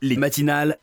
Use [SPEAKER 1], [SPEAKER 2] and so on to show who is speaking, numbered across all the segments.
[SPEAKER 1] Les matinales.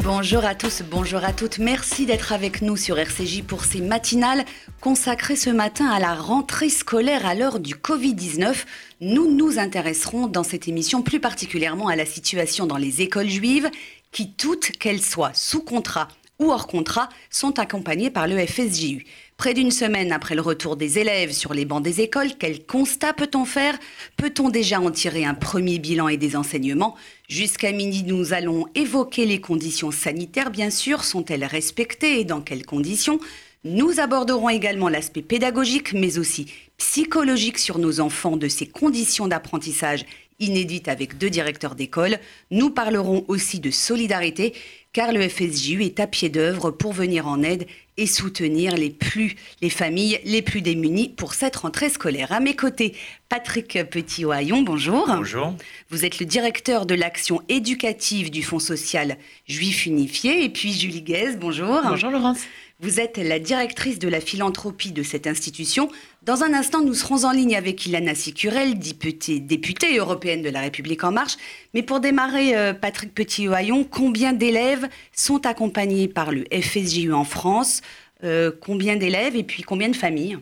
[SPEAKER 2] Bonjour à tous, bonjour à toutes. Merci d'être avec nous sur RCJ pour ces matinales consacrées ce matin à la rentrée scolaire à l'heure du Covid-19. Nous nous intéresserons dans cette émission plus particulièrement à la situation dans les écoles juives qui, toutes qu'elles soient sous contrat ou hors contrat, sont accompagnées par le FSJU. Près d'une semaine après le retour des élèves sur les bancs des écoles, quel constat peut-on faire? Peut-on déjà en tirer un premier bilan et des enseignements? Jusqu'à midi, nous allons évoquer les conditions sanitaires, bien sûr. Sont-elles respectées et dans quelles conditions? Nous aborderons également l'aspect pédagogique, mais aussi psychologique sur nos enfants, de ces conditions d'apprentissage inédites avec deux directeurs d'école. Nous parlerons aussi de solidarité car le FSJU est à pied d'œuvre pour venir en aide et soutenir les plus, les familles les plus démunies pour cette rentrée scolaire. À mes côtés, Patrick Petit-Ohaillon, bonjour.
[SPEAKER 3] Bonjour.
[SPEAKER 2] Vous êtes le directeur de l'action éducative du Fonds social juif unifié. Et puis Julie Guez, bonjour.
[SPEAKER 4] Bonjour Laurence.
[SPEAKER 2] Vous êtes la directrice de la philanthropie de cette institution. Dans un instant, nous serons en ligne avec Ilana Sicurel, députée, européenne de la République En Marche. Mais pour démarrer, euh, Patrick Petit-Ohaillon, combien d'élèves sont accompagnés par le FSJU en France? Euh, Combien d'élèves et puis combien de familles?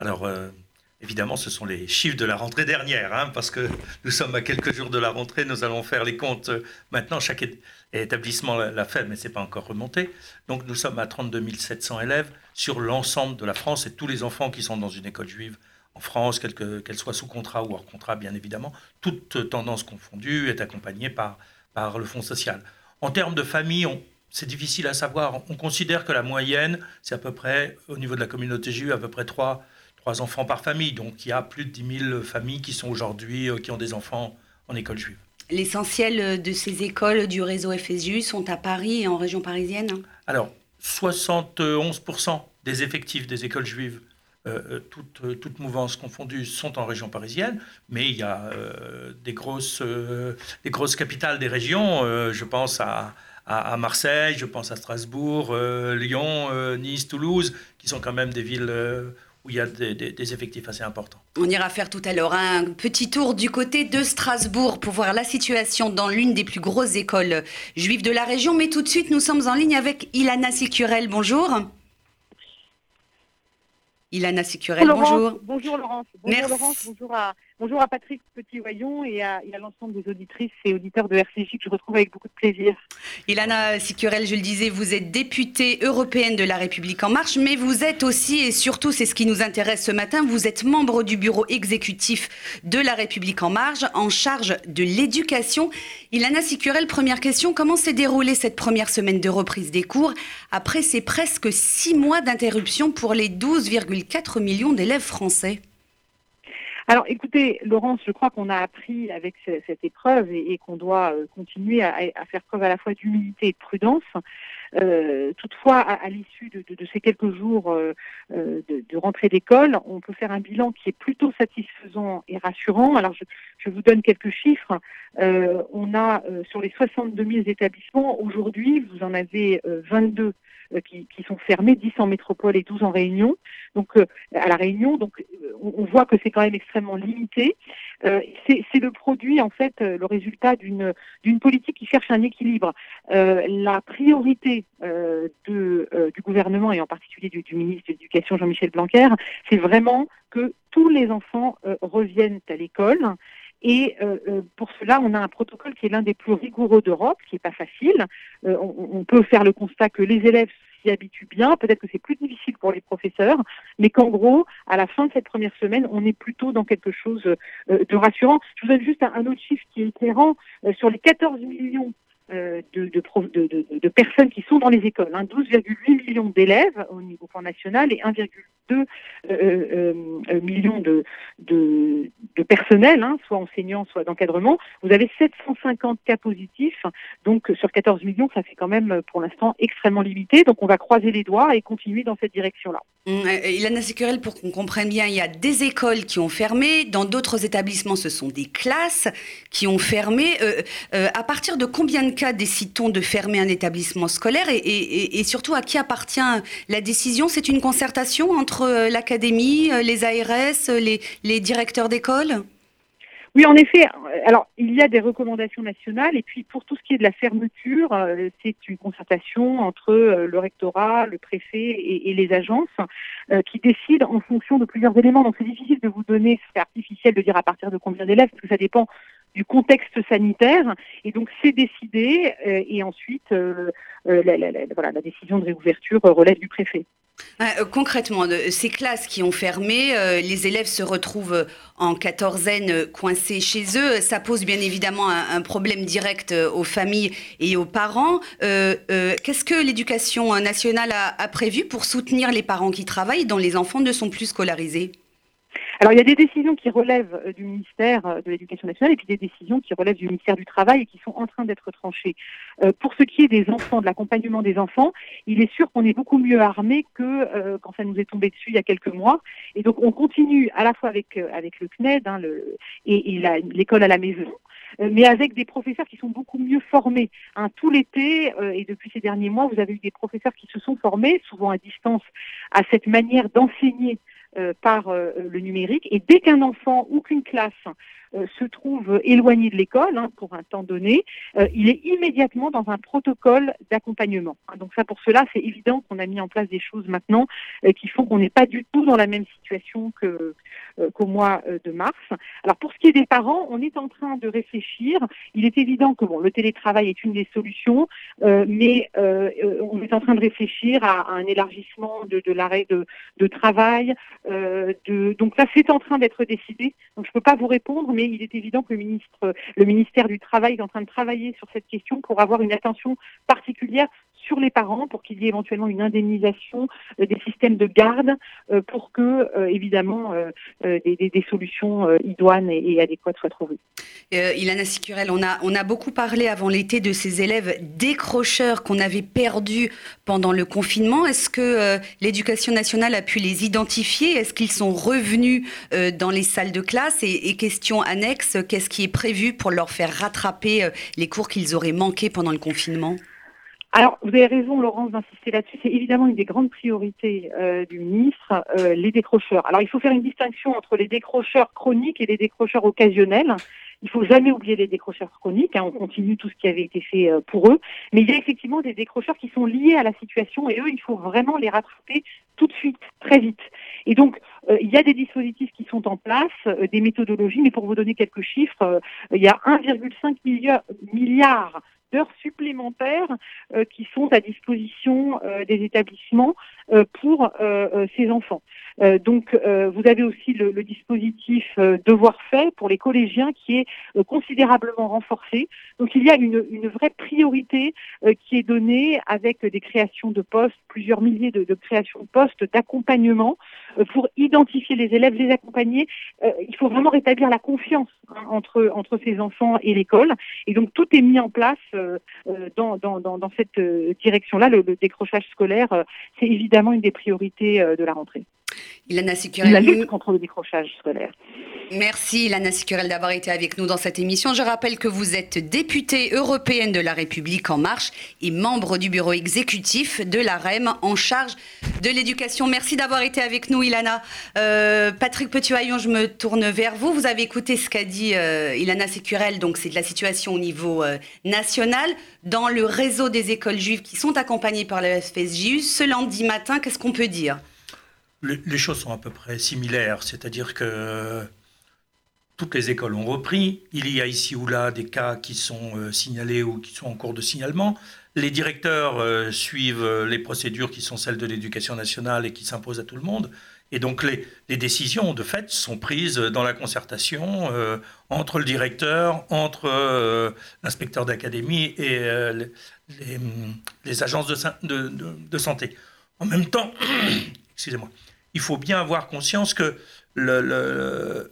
[SPEAKER 3] Alors, euh, évidemment, ce sont les chiffres de la rentrée dernière, hein, parce que nous sommes à quelques jours de la rentrée. Nous allons faire les comptes maintenant. Chaque établissement l'a fait, mais ce n'est pas encore remonté. Donc, nous sommes à 32 700 élèves sur l'ensemble de la France et tous les enfants qui sont dans une école juive en France, qu'elle soit sous contrat ou hors contrat, bien évidemment, toute tendance confondue est accompagnée par, par le Fonds social. En termes de famille, c'est difficile à savoir. On considère que la moyenne, c'est à peu près, au niveau de la communauté juive, à peu près 3, enfants par famille. Donc il y a plus de 10 000 familles qui sont aujourd'hui, euh, qui ont des enfants en école juive.
[SPEAKER 2] L'essentiel de ces écoles du réseau FSU sont à Paris et en région parisienne?
[SPEAKER 3] Alors, 71% des effectifs des écoles juives, euh, euh, toutes, toutes, mouvances confondues, sont en région parisienne, mais il y a euh, des, grosses, des grosses capitales des régions, je pense à, à, Marseille, je pense à Strasbourg, Lyon, Nice, Toulouse, qui sont quand même des villes où il y a des, des, effectifs assez importants.
[SPEAKER 2] On ira faire tout à l'heure un petit tour du côté de Strasbourg pour voir la situation dans l'une des plus grosses écoles juives de la région. Mais tout de suite, nous sommes en ligne avec Ilana Sicurel. Bonjour. Ilana Sicurel, bonjour.
[SPEAKER 5] Bonjour Laurence. Bonjour Laurence, bonjour à, Bonjour à Patrick Petit-Voyon et à, l'ensemble des auditrices et auditeurs de RCJ que je retrouve avec beaucoup de plaisir.
[SPEAKER 2] Ilana Sicurel, je le disais, vous êtes députée européenne de La République En Marche, mais vous êtes aussi, et surtout c'est ce qui nous intéresse ce matin, vous êtes membre du bureau exécutif de La République En Marche en charge de l'éducation. Ilana Sicurel, première question, comment s'est déroulée cette première semaine de reprise des cours après ces presque six mois d'interruption pour les 12,4 millions d'élèves français?
[SPEAKER 5] Alors écoutez, Laurence, je crois qu'on a appris avec cette épreuve et, qu'on doit euh, continuer à, faire preuve à la fois d'humilité et de prudence. Euh, toutefois, à, l'issue de, ces quelques jours euh, de, rentrée d'école, on peut faire un bilan qui est plutôt satisfaisant et rassurant. Alors, je, je vous donne quelques chiffres. on a sur les 62 000 établissements, aujourd'hui, vous en avez 22 euh, qui, sont fermés, 10 en métropole et 12 en Réunion. Donc euh, à la Réunion, donc euh, on, voit que c'est quand même extrêmement limité. c'est le produit en fait, le résultat d'une d'une politique qui cherche un équilibre. la priorité de, du gouvernement et en particulier du, du ministre de l'Éducation Jean-Michel Blanquer, c'est vraiment que tous les enfants reviennent à l'école et euh, euh, pour cela, on a un protocole qui est l'un des plus rigoureux d'Europe, qui n'est pas facile. Euh, on, peut faire le constat que les élèves s'y habituent bien, peut-être que c'est plus difficile pour les professeurs, mais qu'en gros, à la fin de cette première semaine, on est plutôt dans quelque chose de rassurant. Je vous donne juste un, autre chiffre qui est éclairant. sur les 14 millions euh, de, de, de, de, personnes qui sont dans les écoles. Hein, 12,8 millions d'élèves au niveau national et 1,2 euh, euh, euh, millions de, de, personnel, hein, soit enseignants, soit d'encadrement. Vous avez 750 cas positifs, donc sur 14 millions, ça fait quand même pour l'instant extrêmement limité. Donc on va croiser les doigts et continuer dans cette direction-là.
[SPEAKER 2] Mmh, Ilana Sécurel, pour qu'on comprenne bien, il y a des écoles qui ont fermé, dans d'autres établissements, ce sont des classes qui ont fermé. à partir de combien de cas décide-t-on de fermer un établissement scolaire et, surtout à qui appartient la décision? C'est une concertation entre euh, l'académie, euh, les ARS, les, directeurs d'école?
[SPEAKER 5] Oui, en effet. Alors, il y a des recommandations nationales, et puis pour tout ce qui est de la fermeture, euh, c'est une concertation entre euh, le rectorat, le préfet et, les agences euh, qui décident en fonction de plusieurs éléments. Donc, c'est difficile de vous donner, c'est artificiel de dire à partir de combien d'élèves, parce que ça dépend du contexte sanitaire. Et donc, c'est décidé, et ensuite, voilà, la décision de réouverture relève du préfet.
[SPEAKER 2] Euh, concrètement, ces classes qui ont fermé, euh, les élèves se retrouvent en quatorzaine coincés chez eux. Ça pose bien évidemment un, problème direct euh, aux familles et aux parents. Qu'est-ce que l'éducation nationale a prévu pour soutenir les parents qui travaillent dont les enfants ne sont plus scolarisés?
[SPEAKER 5] Alors il y a des décisions qui relèvent euh, du ministère euh, de l'Éducation nationale et puis des décisions qui relèvent du ministère du Travail et qui sont en train d'être tranchées. Euh, pour ce qui est des enfants, de l'accompagnement des enfants, il est sûr qu'on est beaucoup mieux armé que quand ça nous est tombé dessus il y a quelques mois. Et donc on continue à la fois avec avec le CNED hein, le, et, l'école à la maison, mais avec des professeurs qui sont beaucoup mieux formés. Hein, tout l'été et depuis ces derniers mois, vous avez eu des professeurs qui se sont formés, souvent à distance, à cette manière d'enseigner euh, par euh, le numérique. Et dès qu'un enfant ou qu'une classe euh, se trouve éloigné de l'école hein, pour un temps donné, il est immédiatement dans un protocole d'accompagnement. Donc ça, pour cela, c'est évident qu'on a mis en place des choses maintenant qui font qu'on n'est pas du tout dans la même situation qu'au mois de mars. Alors pour ce qui est des parents, on est en train de réfléchir. Il est évident que bon, le télétravail est une des solutions, mais on est en train de réfléchir à, un élargissement de, l'arrêt de, travail, euh, donc là, c'est en train d'être décidé. Donc je ne peux pas vous répondre, mais il est évident que le, ministère du Travail est en train de travailler sur cette question pour avoir une attention particulière sur les parents pour qu'il y ait éventuellement une indemnisation euh, des systèmes de garde euh, pour que, évidemment, des, solutions idoines et, adéquates soient trouvées.
[SPEAKER 2] Ilana Sicurel, on a, on a beaucoup parlé avant l'été de ces élèves décrocheurs qu'on avait perdus pendant le confinement. Est-ce que l'éducation nationale a pu les identifier? Est-ce qu'ils sont revenus dans les salles de classe? Et, question annexe, qu'est-ce qui est prévu pour leur faire rattraper les cours qu'ils auraient manqués pendant le confinement?
[SPEAKER 5] Alors, vous avez raison, Laurence, d'insister là-dessus. C'est évidemment une des grandes priorités euh, du ministre, euh, les décrocheurs. Alors, il faut faire une distinction entre les décrocheurs chroniques et les décrocheurs occasionnels. Il faut jamais oublier les décrocheurs chroniques. Hein, on continue tout ce qui avait été fait euh, pour eux. Mais il y a effectivement des décrocheurs qui sont liés à la situation et eux, il faut vraiment les rattraper tout de suite, très vite. Et donc, il y a des dispositifs qui sont en place, des méthodologies, mais pour vous donner quelques chiffres, il y a 1,5 milliard, milliard d'heures supplémentaires euh, qui sont à disposition euh, des établissements euh, pour ces enfants. Donc, vous avez aussi le, dispositif devoir fait pour les collégiens qui est considérablement renforcé. Donc, il y a une, vraie priorité qui est donnée avec des créations de postes, plusieurs milliers de, de créations de postes d'accompagnement pour identifier les élèves, les accompagner. il faut vraiment rétablir la confiance hein, entre entre ces enfants et l'école. Et donc, tout est mis en place euh, euh, dans, dans, dans, cette euh, direction-là. Le, décrochage scolaire, c'est évidemment une des priorités de la rentrée.
[SPEAKER 2] Ilana Sicurel.
[SPEAKER 5] La lutte contre le décrochage scolaire.
[SPEAKER 2] Merci Ilana Sicurel d'avoir été avec nous dans cette émission. Je rappelle que vous êtes députée européenne de la République en marche et membre du bureau exécutif de l'AREM en charge de l'éducation. Merci d'avoir été avec nous Ilana. Patrick Petithaillon, je me tourne vers vous. Vous avez écouté ce qu'a dit Ilana Sicurel, donc c'est de la situation au niveau national dans le réseau des écoles juives qui sont accompagnées par le FSJU. Ce lundi matin, qu'est-ce qu'on peut dire?
[SPEAKER 3] Les, choses sont à peu près similaires, c'est-à-dire que toutes les écoles ont repris. Il y a ici ou là des cas qui sont euh, signalés ou qui sont en cours de signalement. Les directeurs euh, suivent les procédures qui sont celles de l'éducation nationale et qui s'imposent à tout le monde. Et donc les, décisions, de fait, sont prises dans la concertation euh, entre le directeur, entre l'inspecteur d'académie et euh, les, agences de, santé. En même temps, excusez-moi, il faut bien avoir conscience que l'un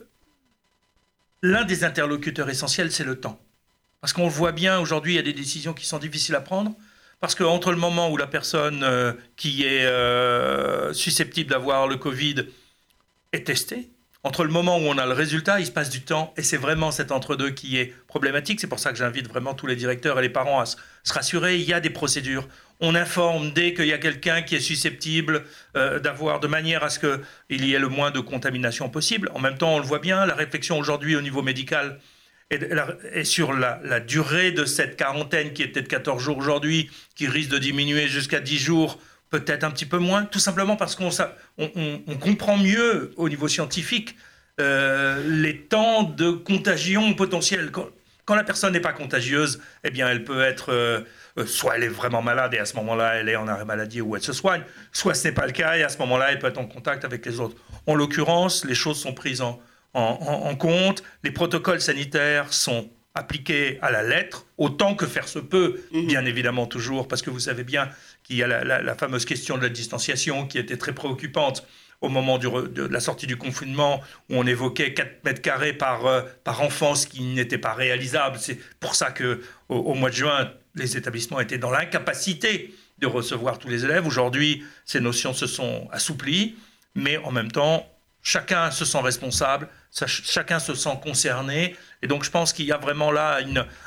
[SPEAKER 3] des interlocuteurs essentiels, c'est le temps. Parce qu'on voit bien aujourd'hui, il y a des décisions qui sont difficiles à prendre. Parce qu'entre le moment où la personne euh, qui est euh, susceptible d'avoir le Covid est testée, entre le moment où on a le résultat, il se passe du temps, et c'est vraiment cet entre-deux qui est problématique. C'est pour ça que j'invite vraiment tous les directeurs et les parents à se, rassurer. Il y a des procédures. On informe dès qu'il y a quelqu'un qui est susceptible euh, d'avoir, de manière à ce qu'il y ait le moins de contamination possible. En même temps, on le voit bien, la réflexion aujourd'hui au niveau médical est, sur la, durée de cette quarantaine qui était de 14 jours aujourd'hui, qui risque de diminuer jusqu'à 10 jours peut-être un petit peu moins, tout simplement parce qu'on on, comprend mieux au niveau scientifique euh, les temps de contagion potentielle. Quand, la personne n'est pas contagieuse, eh bien, elle peut être, euh, euh, soit elle est vraiment malade et à ce moment-là, elle est en arrêt maladie ou elle se soigne, soit ce n'est pas le cas et à ce moment-là, elle peut être en contact avec les autres. En l'occurrence, les choses sont prises en, en compte, les protocoles sanitaires sont appliqués à la lettre, autant que faire se peut, mmh. bien évidemment toujours, parce que vous savez bien qu'il y a la, fameuse question de la distanciation qui était très préoccupante au moment de la sortie du confinement, où on évoquait 4 mètres carrés par, euh, par enfant, ce qui n'était pas réalisable. C'est pour ça que au, mois de juin, les établissements étaient dans l'incapacité de recevoir tous les élèves. Aujourd'hui, ces notions se sont assouplies, mais en même temps, chacun se sent responsable, chacun se sent concerné. Et donc je pense qu'il y a vraiment là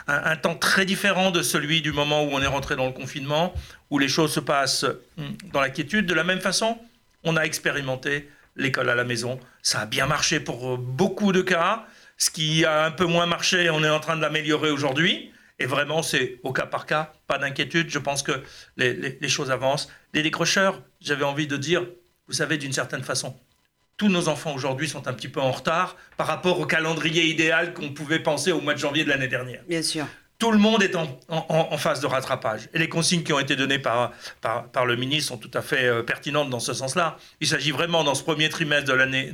[SPEAKER 3] un, temps très différent de celui du moment où on est rentré dans le confinement, où les choses se passent hum, dans la quiétude. De la même façon, on a expérimenté l'école à la maison. Ça a bien marché pour euh, beaucoup de cas. Ce qui a un peu moins marché, on est en train de l'améliorer aujourd'hui. Et vraiment, c'est au cas par cas, pas d'inquiétude. Je pense que les, les choses avancent. Les décrocheurs, j'avais envie de dire, vous savez, d'une certaine façon, tous nos enfants aujourd'hui sont un petit peu en retard par rapport au calendrier idéal qu'on pouvait penser au mois de janvier de l'année dernière.
[SPEAKER 2] Bien sûr.
[SPEAKER 3] Tout le monde est en, phase de rattrapage. Et les consignes qui ont été données par, par, le ministre sont tout à fait euh, pertinentes dans ce sens-là. Il s'agit vraiment, dans ce premier trimestre de l'année,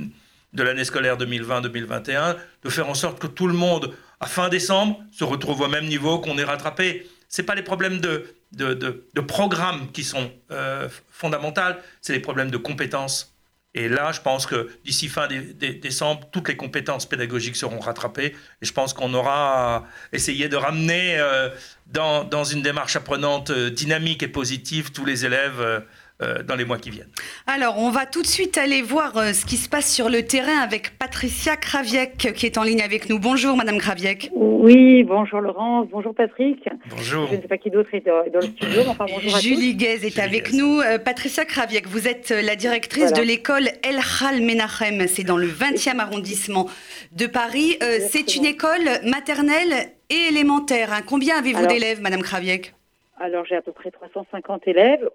[SPEAKER 3] de l'année scolaire 2020-2021, de faire en sorte que tout le monde, fin décembre, se retrouve au même niveau, qu'on ait rattrapé. Ce pas les problèmes de, de, de, programmes qui sont euh, fondamentaux, c'est les problèmes de compétences et là, je pense que d'ici fin décembre, toutes les compétences pédagogiques seront rattrapées. Et je pense qu'on aura essayé de ramener euh, dans, dans, une démarche apprenante euh, dynamique et positive tous les élèves euh, dans les mois qui viennent.
[SPEAKER 2] Alors, on va tout de suite aller voir euh, ce qui se passe sur le terrain avec Patricia Kraviec qui est en ligne avec nous. Bonjour, Madame Kraviec.
[SPEAKER 6] Oui, bonjour Laurence, bonjour Patrick.
[SPEAKER 3] Bonjour.
[SPEAKER 6] Je ne sais pas qui d'autre est dans, le studio,
[SPEAKER 2] enfin bonjour à Julie Guez est avec nous. Euh, Patricia Kraviec, vous êtes la directrice de l'école El Khal Menachem, c'est dans le 20e arrondissement de Paris. c'est une école maternelle et élémentaire. Hein. Combien avez-vous d'élèves, Madame Kraviec
[SPEAKER 6] alors j'ai à peu près 350 élèves.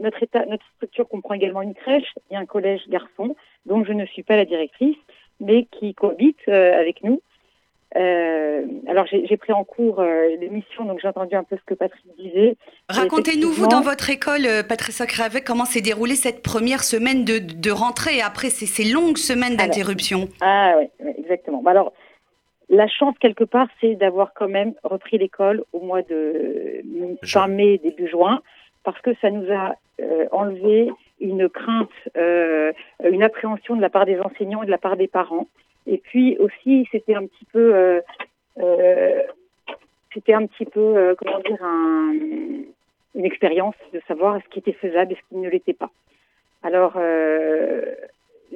[SPEAKER 6] notre, état, notre structure comprend également une crèche et un collège garçon, dont je ne suis pas la directrice, mais qui cohabite euh, avec nous. Euh, alors j'ai pris en cours euh, l'émission, donc j'ai entendu un peu ce que Patrick disait.
[SPEAKER 2] Racontez-nous, vous, dans votre école, Patricia Cravet, comment s'est déroulée cette première semaine de, rentrée et après ces, longues semaines d'interruption?
[SPEAKER 6] Ah oui, exactement. Bah, alors la chance quelque part, c'est d'avoir quand même repris l'école au mois de fin mai, début juin, parce que ça nous a euh, enlevé une crainte, euh, une appréhension de la part des enseignants et de la part des parents. Et puis aussi, c'était un petit peu, euh, c'était un petit peu, comment dire, une expérience de savoir ce qui était faisable et ce qui ne l'était pas. Alors,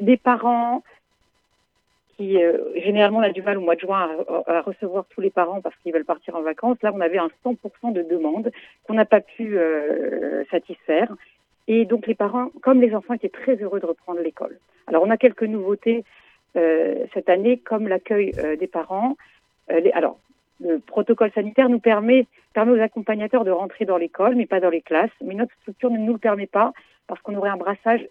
[SPEAKER 6] les parents, euh, généralement on a du mal au mois de juin à, recevoir tous les parents parce qu'ils veulent partir en vacances. Là, on avait un 100% de demandes qu'on n'a pas pu euh, satisfaire. Et donc les parents, comme les enfants, étaient très heureux de reprendre l'école. Alors on a quelques nouveautés euh, cette année, comme l'accueil des parents. Alors le protocole sanitaire nous permet, permet aux accompagnateurs de rentrer dans l'école, mais pas dans les classes. Mais notre structure ne nous le permet pas parce qu'on aurait un brassage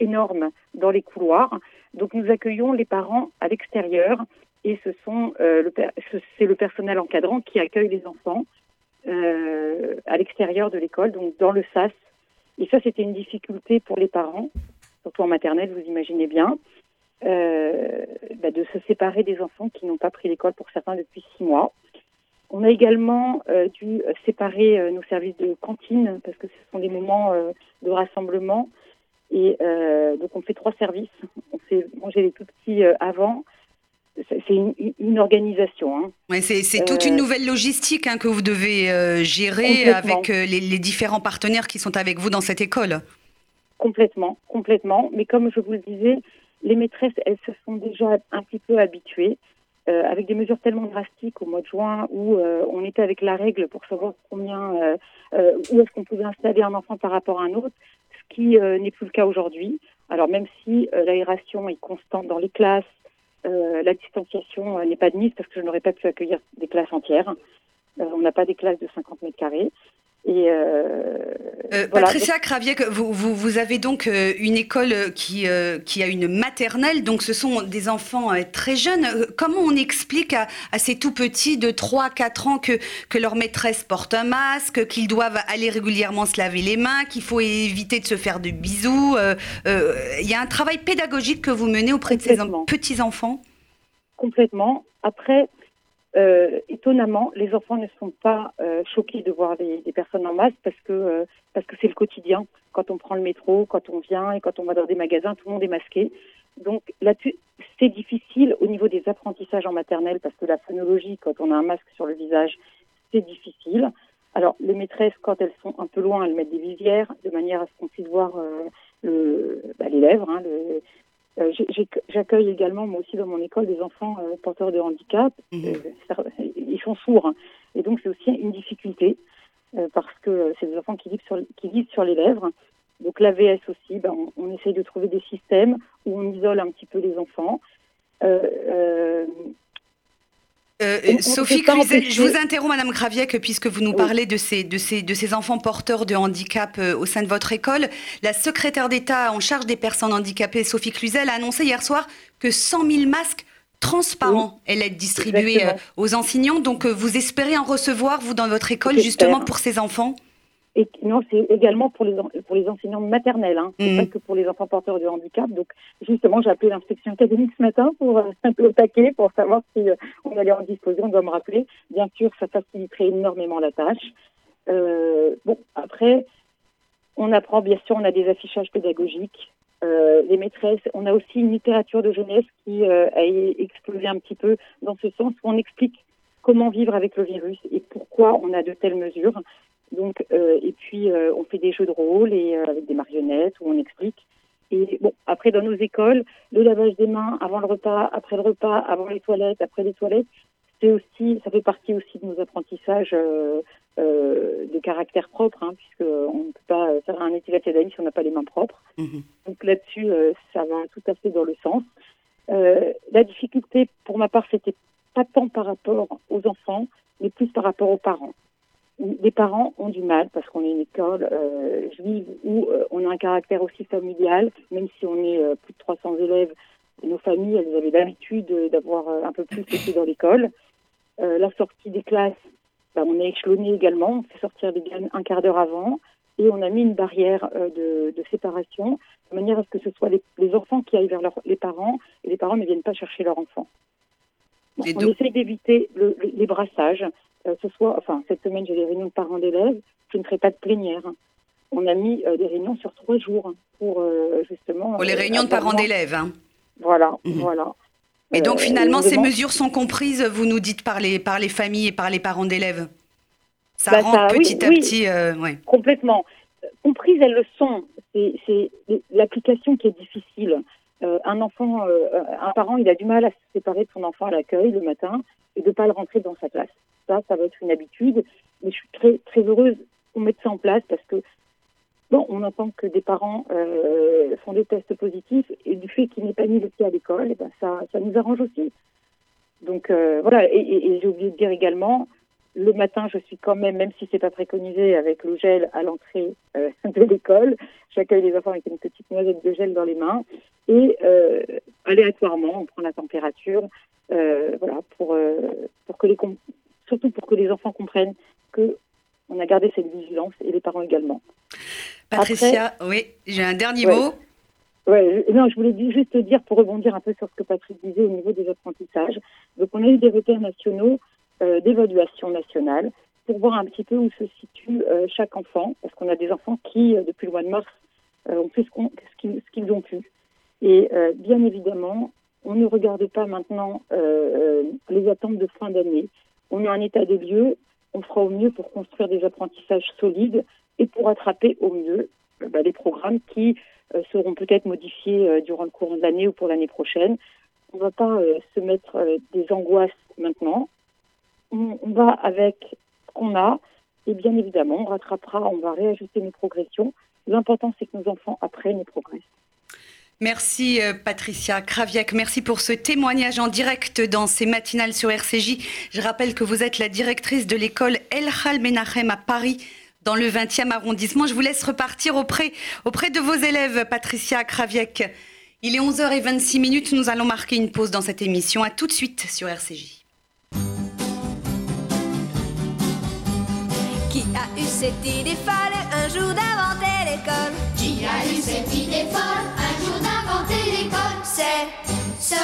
[SPEAKER 6] énorme dans les couloirs. Donc nous accueillons les parents à l'extérieur et ce sont euh, le c'est le personnel encadrant qui accueille les enfants euh, à l'extérieur de l'école, donc dans le SAS. Et ça, c'était une difficulté pour les parents, surtout en maternelle, vous imaginez bien, euh, bah, de se séparer des enfants qui n'ont pas pris l'école pour certains depuis six mois. On a également dû séparer nos services de cantine parce que ce sont des moments de rassemblement et euh, donc on fait trois services. On fait manger les tout petits euh, avant. C'est une, organisation. Hein.
[SPEAKER 2] Ouais, c'est toute une euh, nouvelle logistique hein, que vous devez gérer avec les, différents partenaires qui sont avec vous dans cette école.
[SPEAKER 6] Complètement, complètement. Mais comme je vous le disais, les maîtresses, elles se sont déjà un petit peu habituées. Euh, avec des mesures tellement drastiques au mois de juin où euh, on était avec la règle pour savoir combien, euh, où est-ce qu'on pouvait installer un enfant par rapport à un autre, qui n'est plus le cas aujourd'hui. Alors même si l'aération est constante dans les classes, la distanciation n'est pas de mise parce que je n'aurais pas pu accueillir des classes entières. on n'a pas des classes de 50 mètres carrés.
[SPEAKER 2] Et euh, euh, Patricia Cravier, vous, vous, avez donc euh, une école qui, qui a une maternelle, donc ce sont des enfants très jeunes. Comment on explique à, ces tout petits de 3 à 4 ans que, que leur maîtresse porte un masque, qu'ils doivent aller régulièrement se laver les mains, qu'il faut éviter de se faire de bisous Il y a un travail pédagogique que vous menez auprès de ces petits-enfants
[SPEAKER 6] Complètement. Après, euh, étonnamment, les enfants ne sont pas euh, choqués de voir des, personnes en masque parce que euh, parce que c'est le quotidien. Quand on prend le métro, quand on vient et quand on va dans des magasins, tout le monde est masqué. Donc là-dessus, c'est difficile au niveau des apprentissages en maternelle parce que la phonologie, quand on a un masque sur le visage, c'est difficile. Alors les maîtresses, quand elles sont un peu loin, elles mettent des visières de manière à ce qu'on puisse voir bah, les lèvres, hein, j'accueille également, moi aussi, dans mon école, des enfants euh, porteurs de handicap. Mhm. Euh, ils sont sourds. Et donc, c'est aussi une difficulté parce que c'est des enfants qui vivent sur, qui vivent sur les lèvres. Donc, l'AVS aussi, ben, on, on, essaye de trouver des systèmes où on isole un petit peu les enfants.
[SPEAKER 2] Euh, Sophie Cluzel, je vous interromps, Madame Graviec, puisque vous nous parlez de ces, de, ces, de ces enfants porteurs de handicap euh, au sein de votre école. La secrétaire d'État en charge des personnes handicapées, Sophie Cluzel, a annoncé hier soir que 100 000 masques transparents allaient être distribués euh, aux enseignants. Donc, vous espérez en recevoir, vous, dans votre école, justement pour ces enfants?
[SPEAKER 6] Et non, c'est également pour les, pour les enseignants maternels, hein. c'est mmh. pas que pour les enfants porteurs de handicap. Donc, justement, j'ai appelé l'inspection académique ce matin pour euh, un peu au taquet, pour savoir si euh, on allait en disposer. On doit me rappeler. Bien sûr, ça faciliterait énormément la tâche. Euh, bon, après, on apprend, bien sûr, on a des affichages pédagogiques. Euh, les maîtresses, on a aussi une littérature de jeunesse qui euh, a explosé un petit peu dans ce sens où on explique comment vivre avec le virus et pourquoi on a de telles mesures. Donc, euh, et puis, euh, on fait des jeux de rôle et euh, avec des marionnettes où on explique. Et bon, après, dans nos écoles, le lavage des mains avant le repas, après le repas, avant les toilettes, après les toilettes, c'est aussi, ça fait partie aussi de nos apprentissages euh, de caractère propre, hein, puisqu'on ne peut pas faire un étiquette si on n'a pas les mains propres. Mhm. Donc là-dessus, ça va tout à fait dans le sens. la difficulté, pour ma part, c'était pas tant par rapport aux enfants, mais plus par rapport aux parents les parents ont du mal parce qu'on est une école euh, juive où euh, on a un caractère aussi familial, même si on est euh, plus de 300 élèves, nos familles, elles avaient l'habitude d'avoir un peu plus été dans l'école. la sortie des classes, bah, on est échelonné également, on fait sortir les gamins un quart d'heure avant et on a mis une barrière de, de, séparation de manière à ce que ce soit les, les enfants qui aillent vers les parents et les parents ne viennent pas chercher leurs enfants. on essaye d'éviter le, les brassages, euh, ce soit, enfin, cette semaine, j'ai des réunions de parents d'élèves, je ne ferai pas de plénière. On a mis euh, des réunions sur trois jours pour euh, justement.
[SPEAKER 2] Pour les réunions de parents d'élèves. Hein.
[SPEAKER 6] Voilà, mhm. voilà.
[SPEAKER 2] Et donc finalement, ces mesures sont comprises, vous nous dites, par les, par les familles et par les parents d'élèves Ça bah, rend petit à petit. Ouais.
[SPEAKER 6] Complètement. Comprises, elles le sont. C'est l'application qui est difficile. un enfant, un parent, il a du mal à se séparer de son enfant à l'accueil le matin et de ne pas le rentrer dans sa classe ça, ça va être une habitude. Mais je suis très, très heureuse qu'on mette ça en place parce que, bon, on entend que des parents euh, font des tests positifs et du fait qu'ils n'aient pas mis le pied à l'école, eh ben ça, ça nous arrange aussi. Donc euh, voilà, et, j'ai oublié de dire également, le matin, je suis quand même, même si c'est pas préconisé, avec le gel à l'entrée euh, de l'école. J'accueille les enfants avec une petite noisette de gel dans les mains et aléatoirement, on prend la température, voilà, pour pour que les surtout pour que les enfants comprennent que on a gardé cette vigilance et les parents également.
[SPEAKER 2] Patricia, oui, j'ai un dernier mot.
[SPEAKER 6] Ouais, non, je voulais juste dire pour rebondir un peu sur ce que Patrick disait au niveau des apprentissages. Donc, on a eu des repères nationaux euh, d'évaluation nationale pour voir un petit peu où se situe euh, chaque enfant, parce qu'on a des enfants qui, euh, depuis le mois de mars, ont fait ce qu'ils ont pu. Et bien évidemment, on ne regarde pas maintenant les attentes de fin d'année on a un état des lieux, on fera au mieux pour construire des apprentissages solides et pour attraper au mieux euh, bah, les programmes qui seront peut-être modifiées durant le cours de l'année ou pour l'année prochaine. On ne va pas se mettre des angoisses maintenant. On, on va avec ce qu'on a et bien évidemment, on rattrapera, on va réajuster nos progressions. L'important, c'est que nos enfants apprennent et progressent.
[SPEAKER 2] Merci euh, Patricia Kraviak, merci pour ce témoignage en direct dans ces matinales sur RCJ. Je rappelle que vous êtes la directrice de l'école El Khal Menachem à Paris dans le 20e arrondissement. Je vous laisse repartir auprès, auprès de vos élèves, Patricia Kraviak. Il est 11h26 minutes, nous allons marquer une pause dans cette émission. À tout de suite sur RCJ.
[SPEAKER 7] Qui a eu cette idée folle un jour d'inventer l'école?
[SPEAKER 8] Qui a eu cette idée folle
[SPEAKER 7] ce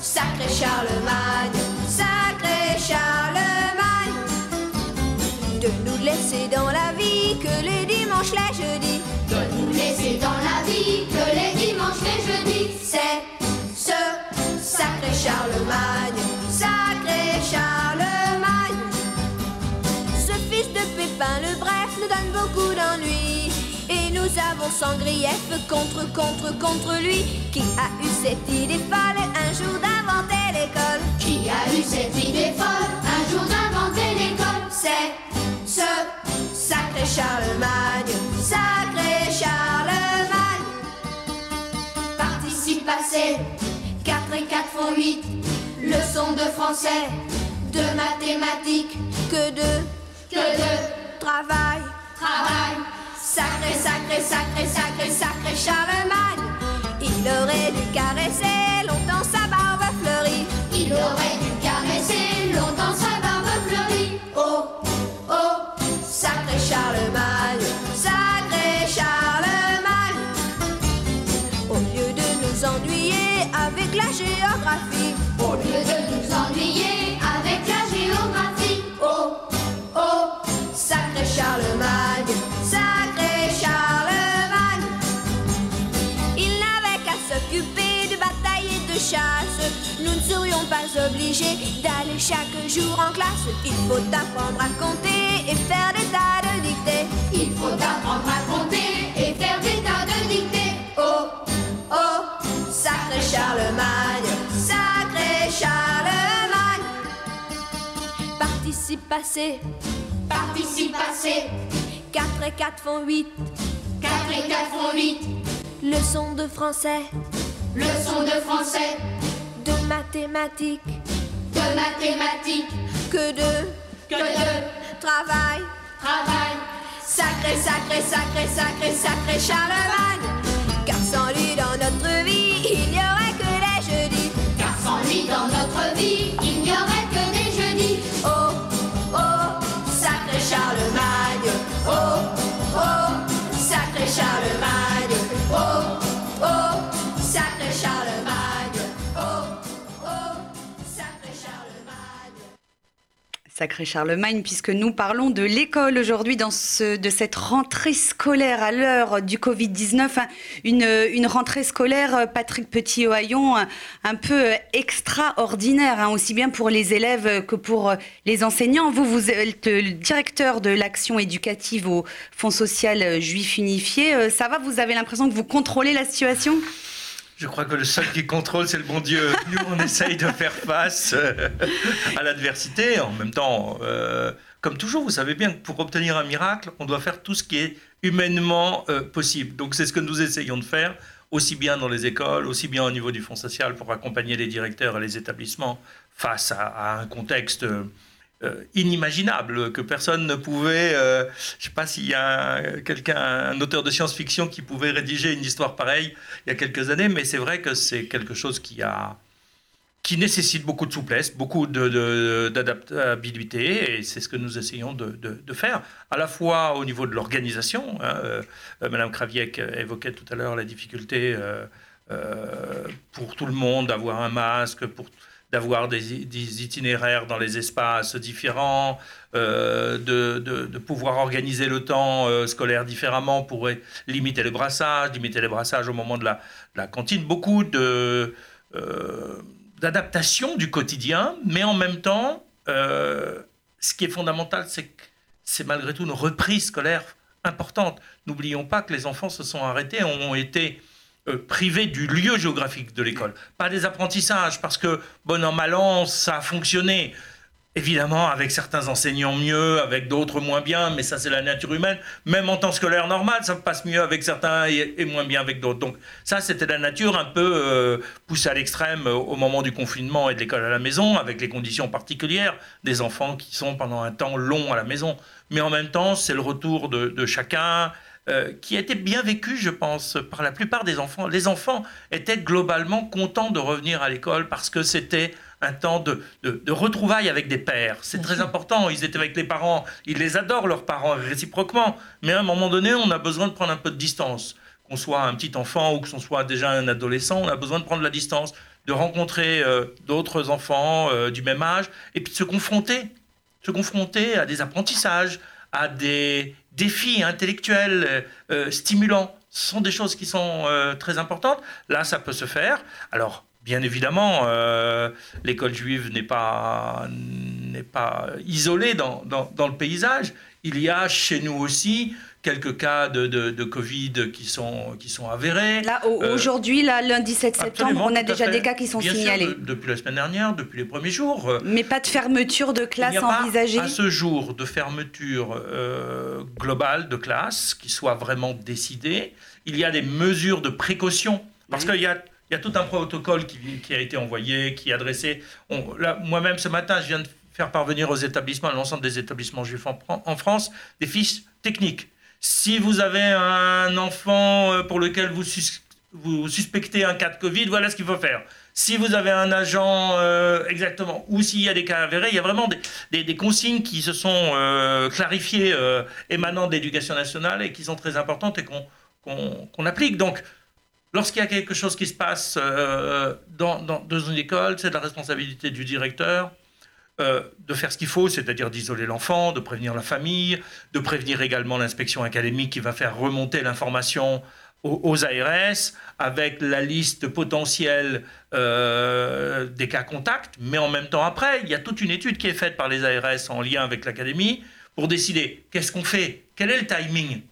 [SPEAKER 7] sacré Charlemagne, sacré Charlemagne. De nous laisser dans la vie que les dimanches, les jeudis.
[SPEAKER 8] De nous laisser dans la vie que les dimanches, les jeudis.
[SPEAKER 7] C'est ce sacré Charlemagne, sacré Charlemagne de Pépin le Bref nous donne beaucoup d'ennuis. Nous avons sans grief contre, contre, contre lui. Qui a eu cette idée folle un jour d'inventer l'école
[SPEAKER 8] Qui a eu cette idée folle un jour d'inventer l'école
[SPEAKER 7] C'est ce sacré Charlemagne, sacré Charlemagne.
[SPEAKER 8] Participe passé, 4 et 4 font 8. Leçon de français, de mathématiques,
[SPEAKER 7] que de
[SPEAKER 8] que de
[SPEAKER 7] Sacré, sacré, sacré, Charlemagne. Il aurait dû caresser longtemps sa barbe fleurie.
[SPEAKER 8] Il aurait dû caresser longtemps sa barbe fleurie.
[SPEAKER 7] Oh, oh, sacré Charlemagne, sacré Charlemagne. Au lieu de nous ennuyer avec la géographie.
[SPEAKER 8] Au lieu de nous ennuyer avec la géographie.
[SPEAKER 7] Oh, oh, sacré Charlemagne, chasse. Nous ne serions pas obligés d'aller chaque jour en classe. Il faut apprendre à compter et faire des tas de dictées.
[SPEAKER 8] Il faut apprendre à compter et faire des tas de dictées.
[SPEAKER 7] Oh, oh, sacré Charlemagne, sacré Charlemagne. Participe passé,
[SPEAKER 8] Participe passé,
[SPEAKER 7] 4 et 4 font 8.
[SPEAKER 8] 4 et 4 font 8.
[SPEAKER 7] Leçon de français,
[SPEAKER 8] Leçon de français,
[SPEAKER 7] de mathématiques,
[SPEAKER 8] de mathématiques,
[SPEAKER 7] que de
[SPEAKER 8] que de
[SPEAKER 7] travail.
[SPEAKER 8] travail.
[SPEAKER 7] Sacré, sacré, sacré, sacré, sacré Charlemagne. Car sans lui dans notre vie, il n'y aurait que les jeudis.
[SPEAKER 8] Car sans lui dans notre vie, il
[SPEAKER 7] Sacré Charlemagne,
[SPEAKER 2] puisque nous parlons de l'école aujourd'hui, ce, de cette rentrée scolaire à l'heure du Covid-19. hein, Une, une rentrée scolaire, Patrick Petit-Ohaillon, un, peu extraordinaire, hein, aussi bien pour les élèves que pour les enseignants. Vous, vous êtes le directeur de l'action éducative au Fonds social juif unifié. Euh, Ça va, vous avez l'impression que vous contrôlez la situation?
[SPEAKER 3] Je crois que le seul qui contrôle, c'est le bon Dieu. Nous, on essaye de faire face euh, à l'adversité. En même temps, euh, comme toujours, vous savez bien que pour obtenir un miracle, on doit faire tout ce qui est humainement euh, possible. Donc c'est ce que nous essayons de faire, aussi bien dans les écoles, aussi bien au niveau du Fonds social, pour accompagner les directeurs et les établissements face à, à un contexte... euh, inimaginable que personne ne pouvait. euh, je sais pas s'il y a un- quelqu'un, un auteur de science-fiction qui pouvait rédiger une histoire pareille il y a quelques années, mais c'est vrai que c'est quelque chose qui a qui nécessite beaucoup de souplesse, beaucoup de- de- d'adaptabilité, et c'est ce que nous essayons de, de- de faire, à la fois au niveau de l'organisation. hein, euh, Madame Kraviek évoquait tout à l'heure la difficulté pour tout le monde d'avoir un masque, pour d'avoir des, itinéraires dans les espaces différents, euh, de, de- pouvoir organiser le temps euh, scolaire différemment pour limiter le brassage, limiter les brassages au moment de la, la cantine. Beaucoup de, euh, d'adaptation du quotidien, mais en même temps, ce qui est fondamental, c'est que c'est malgré tout une reprise scolaire importante. N'oublions pas que les enfants se sont arrêtés, ont été euh, privés du lieu géographique de l'école. Pas des apprentissages, parce que, bon an, mal an, ça a fonctionné. Évidemment, avec certains enseignants mieux, avec d'autres moins bien, mais ça c'est la nature humaine. Même en temps scolaire normal, ça passe mieux avec certains et, moins bien avec d'autres. Donc ça, c'était la nature un peu euh, poussée à l'extrême euh, au moment du confinement et de l'école à la maison, avec les conditions particulières des enfants qui sont pendant un temps long à la maison. Mais en même temps, c'est le retour de, chacun. Euh, qui a été bien vécu, je pense, par la plupart des enfants. Les enfants étaient globalement contents de revenir à l'école parce que c'était un temps de, de, retrouvailles avec des pères. C'est très important. Ils étaient avec les parents. Ils les adorent, leurs parents, réciproquement. Mais à un moment donné, on a besoin de prendre un peu de distance. Qu'on soit un petit enfant ou que ce soit déjà un adolescent, on a besoin de prendre la distance, de rencontrer euh, d'autres enfants euh, du même âge et puis de se confronter. Se confronter à des apprentissages, à des défis intellectuels euh, stimulants. Ce sont des choses qui sont très importantes. Là, ça peut se faire. Alors, Bien évidemment, euh, l'école juive n'est pas, pas isolée dans, dans, le paysage. Il y a chez nous aussi quelques cas de, de, Covid qui sont, qui sont avérés.
[SPEAKER 2] Là, euh, aujourd'hui, là, lundi 7 septembre, on a déjà des cas qui sont signalés.
[SPEAKER 3] depuis la semaine dernière, depuis les premiers jours.
[SPEAKER 2] Euh, Mais pas de fermeture de classe envisagée
[SPEAKER 3] À ce jour, de fermeture globale de classe qui soit vraiment décidée. Il y a des mesures de précaution. Parce qu'il y a il y a tout un protocole qui, a été envoyé, qui est adressé. Moi-même, ce matin, je viens de faire parvenir aux établissements, à l'ensemble des établissements juifs en, France, des fiches techniques. Si vous avez un enfant euh, pour lequel vous, suspectez un cas de Covid, voilà ce qu'il faut faire. Si vous avez un agent euh, exactement, ou s'il y a des cas avérés, il y a vraiment des, consignes qui se sont euh, clarifiées émanant d'éducation nationale et qui sont très importantes et qu'on applique. Donc, Lorsqu'il y a quelque chose qui se passe euh, dans, une école, c'est la responsabilité du directeur euh, de faire ce qu'il faut, c'est-à-dire d'isoler l'enfant, de prévenir la famille, de prévenir également l'inspection académique qui va faire remonter l'information aux, ARS avec la liste potentielle euh, des cas contacts. Mais en même temps, après, il y a toute une étude qui est faite par les ARS en lien avec l'académie pour décider qu'est-ce qu'on fait, quel est le timing.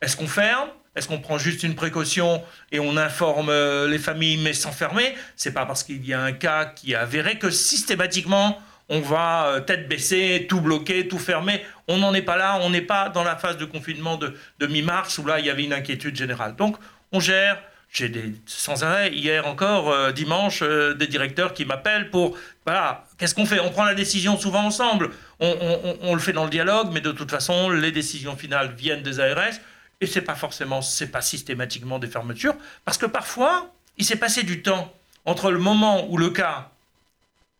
[SPEAKER 3] Est-ce qu'on ferme? Est-ce qu'on prend juste une précaution et on informe euh, les familles mais sans fermer? C'est pas parce qu'il y a un cas qui est avéré que systématiquement on va euh, tête baissée, tout bloquer, tout fermer. On n'en est pas là, on n'est pas dans la phase de confinement de, mi-mars où là il y avait une inquiétude générale. Donc on gère. J'ai des sans arrêt hier encore euh, dimanche des directeurs qui m'appellent pour voilà qu'est-ce qu'on fait? On prend la décision souvent ensemble. on, le fait dans le dialogue, mais de toute façon les décisions finales viennent des ARS. Et c'est pas forcément, c'est pas systématiquement des fermetures, parce que parfois, il s'est passé du temps entre le moment où le cas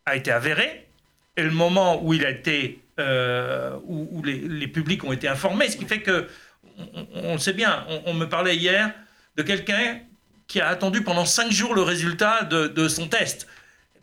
[SPEAKER 3] a été avéré et le moment où il a été, euh, où, les, publics ont été informés, ce qui fait que, on, le sait bien, on, me parlait hier de quelqu'un qui a attendu pendant cinq jours le résultat de son test.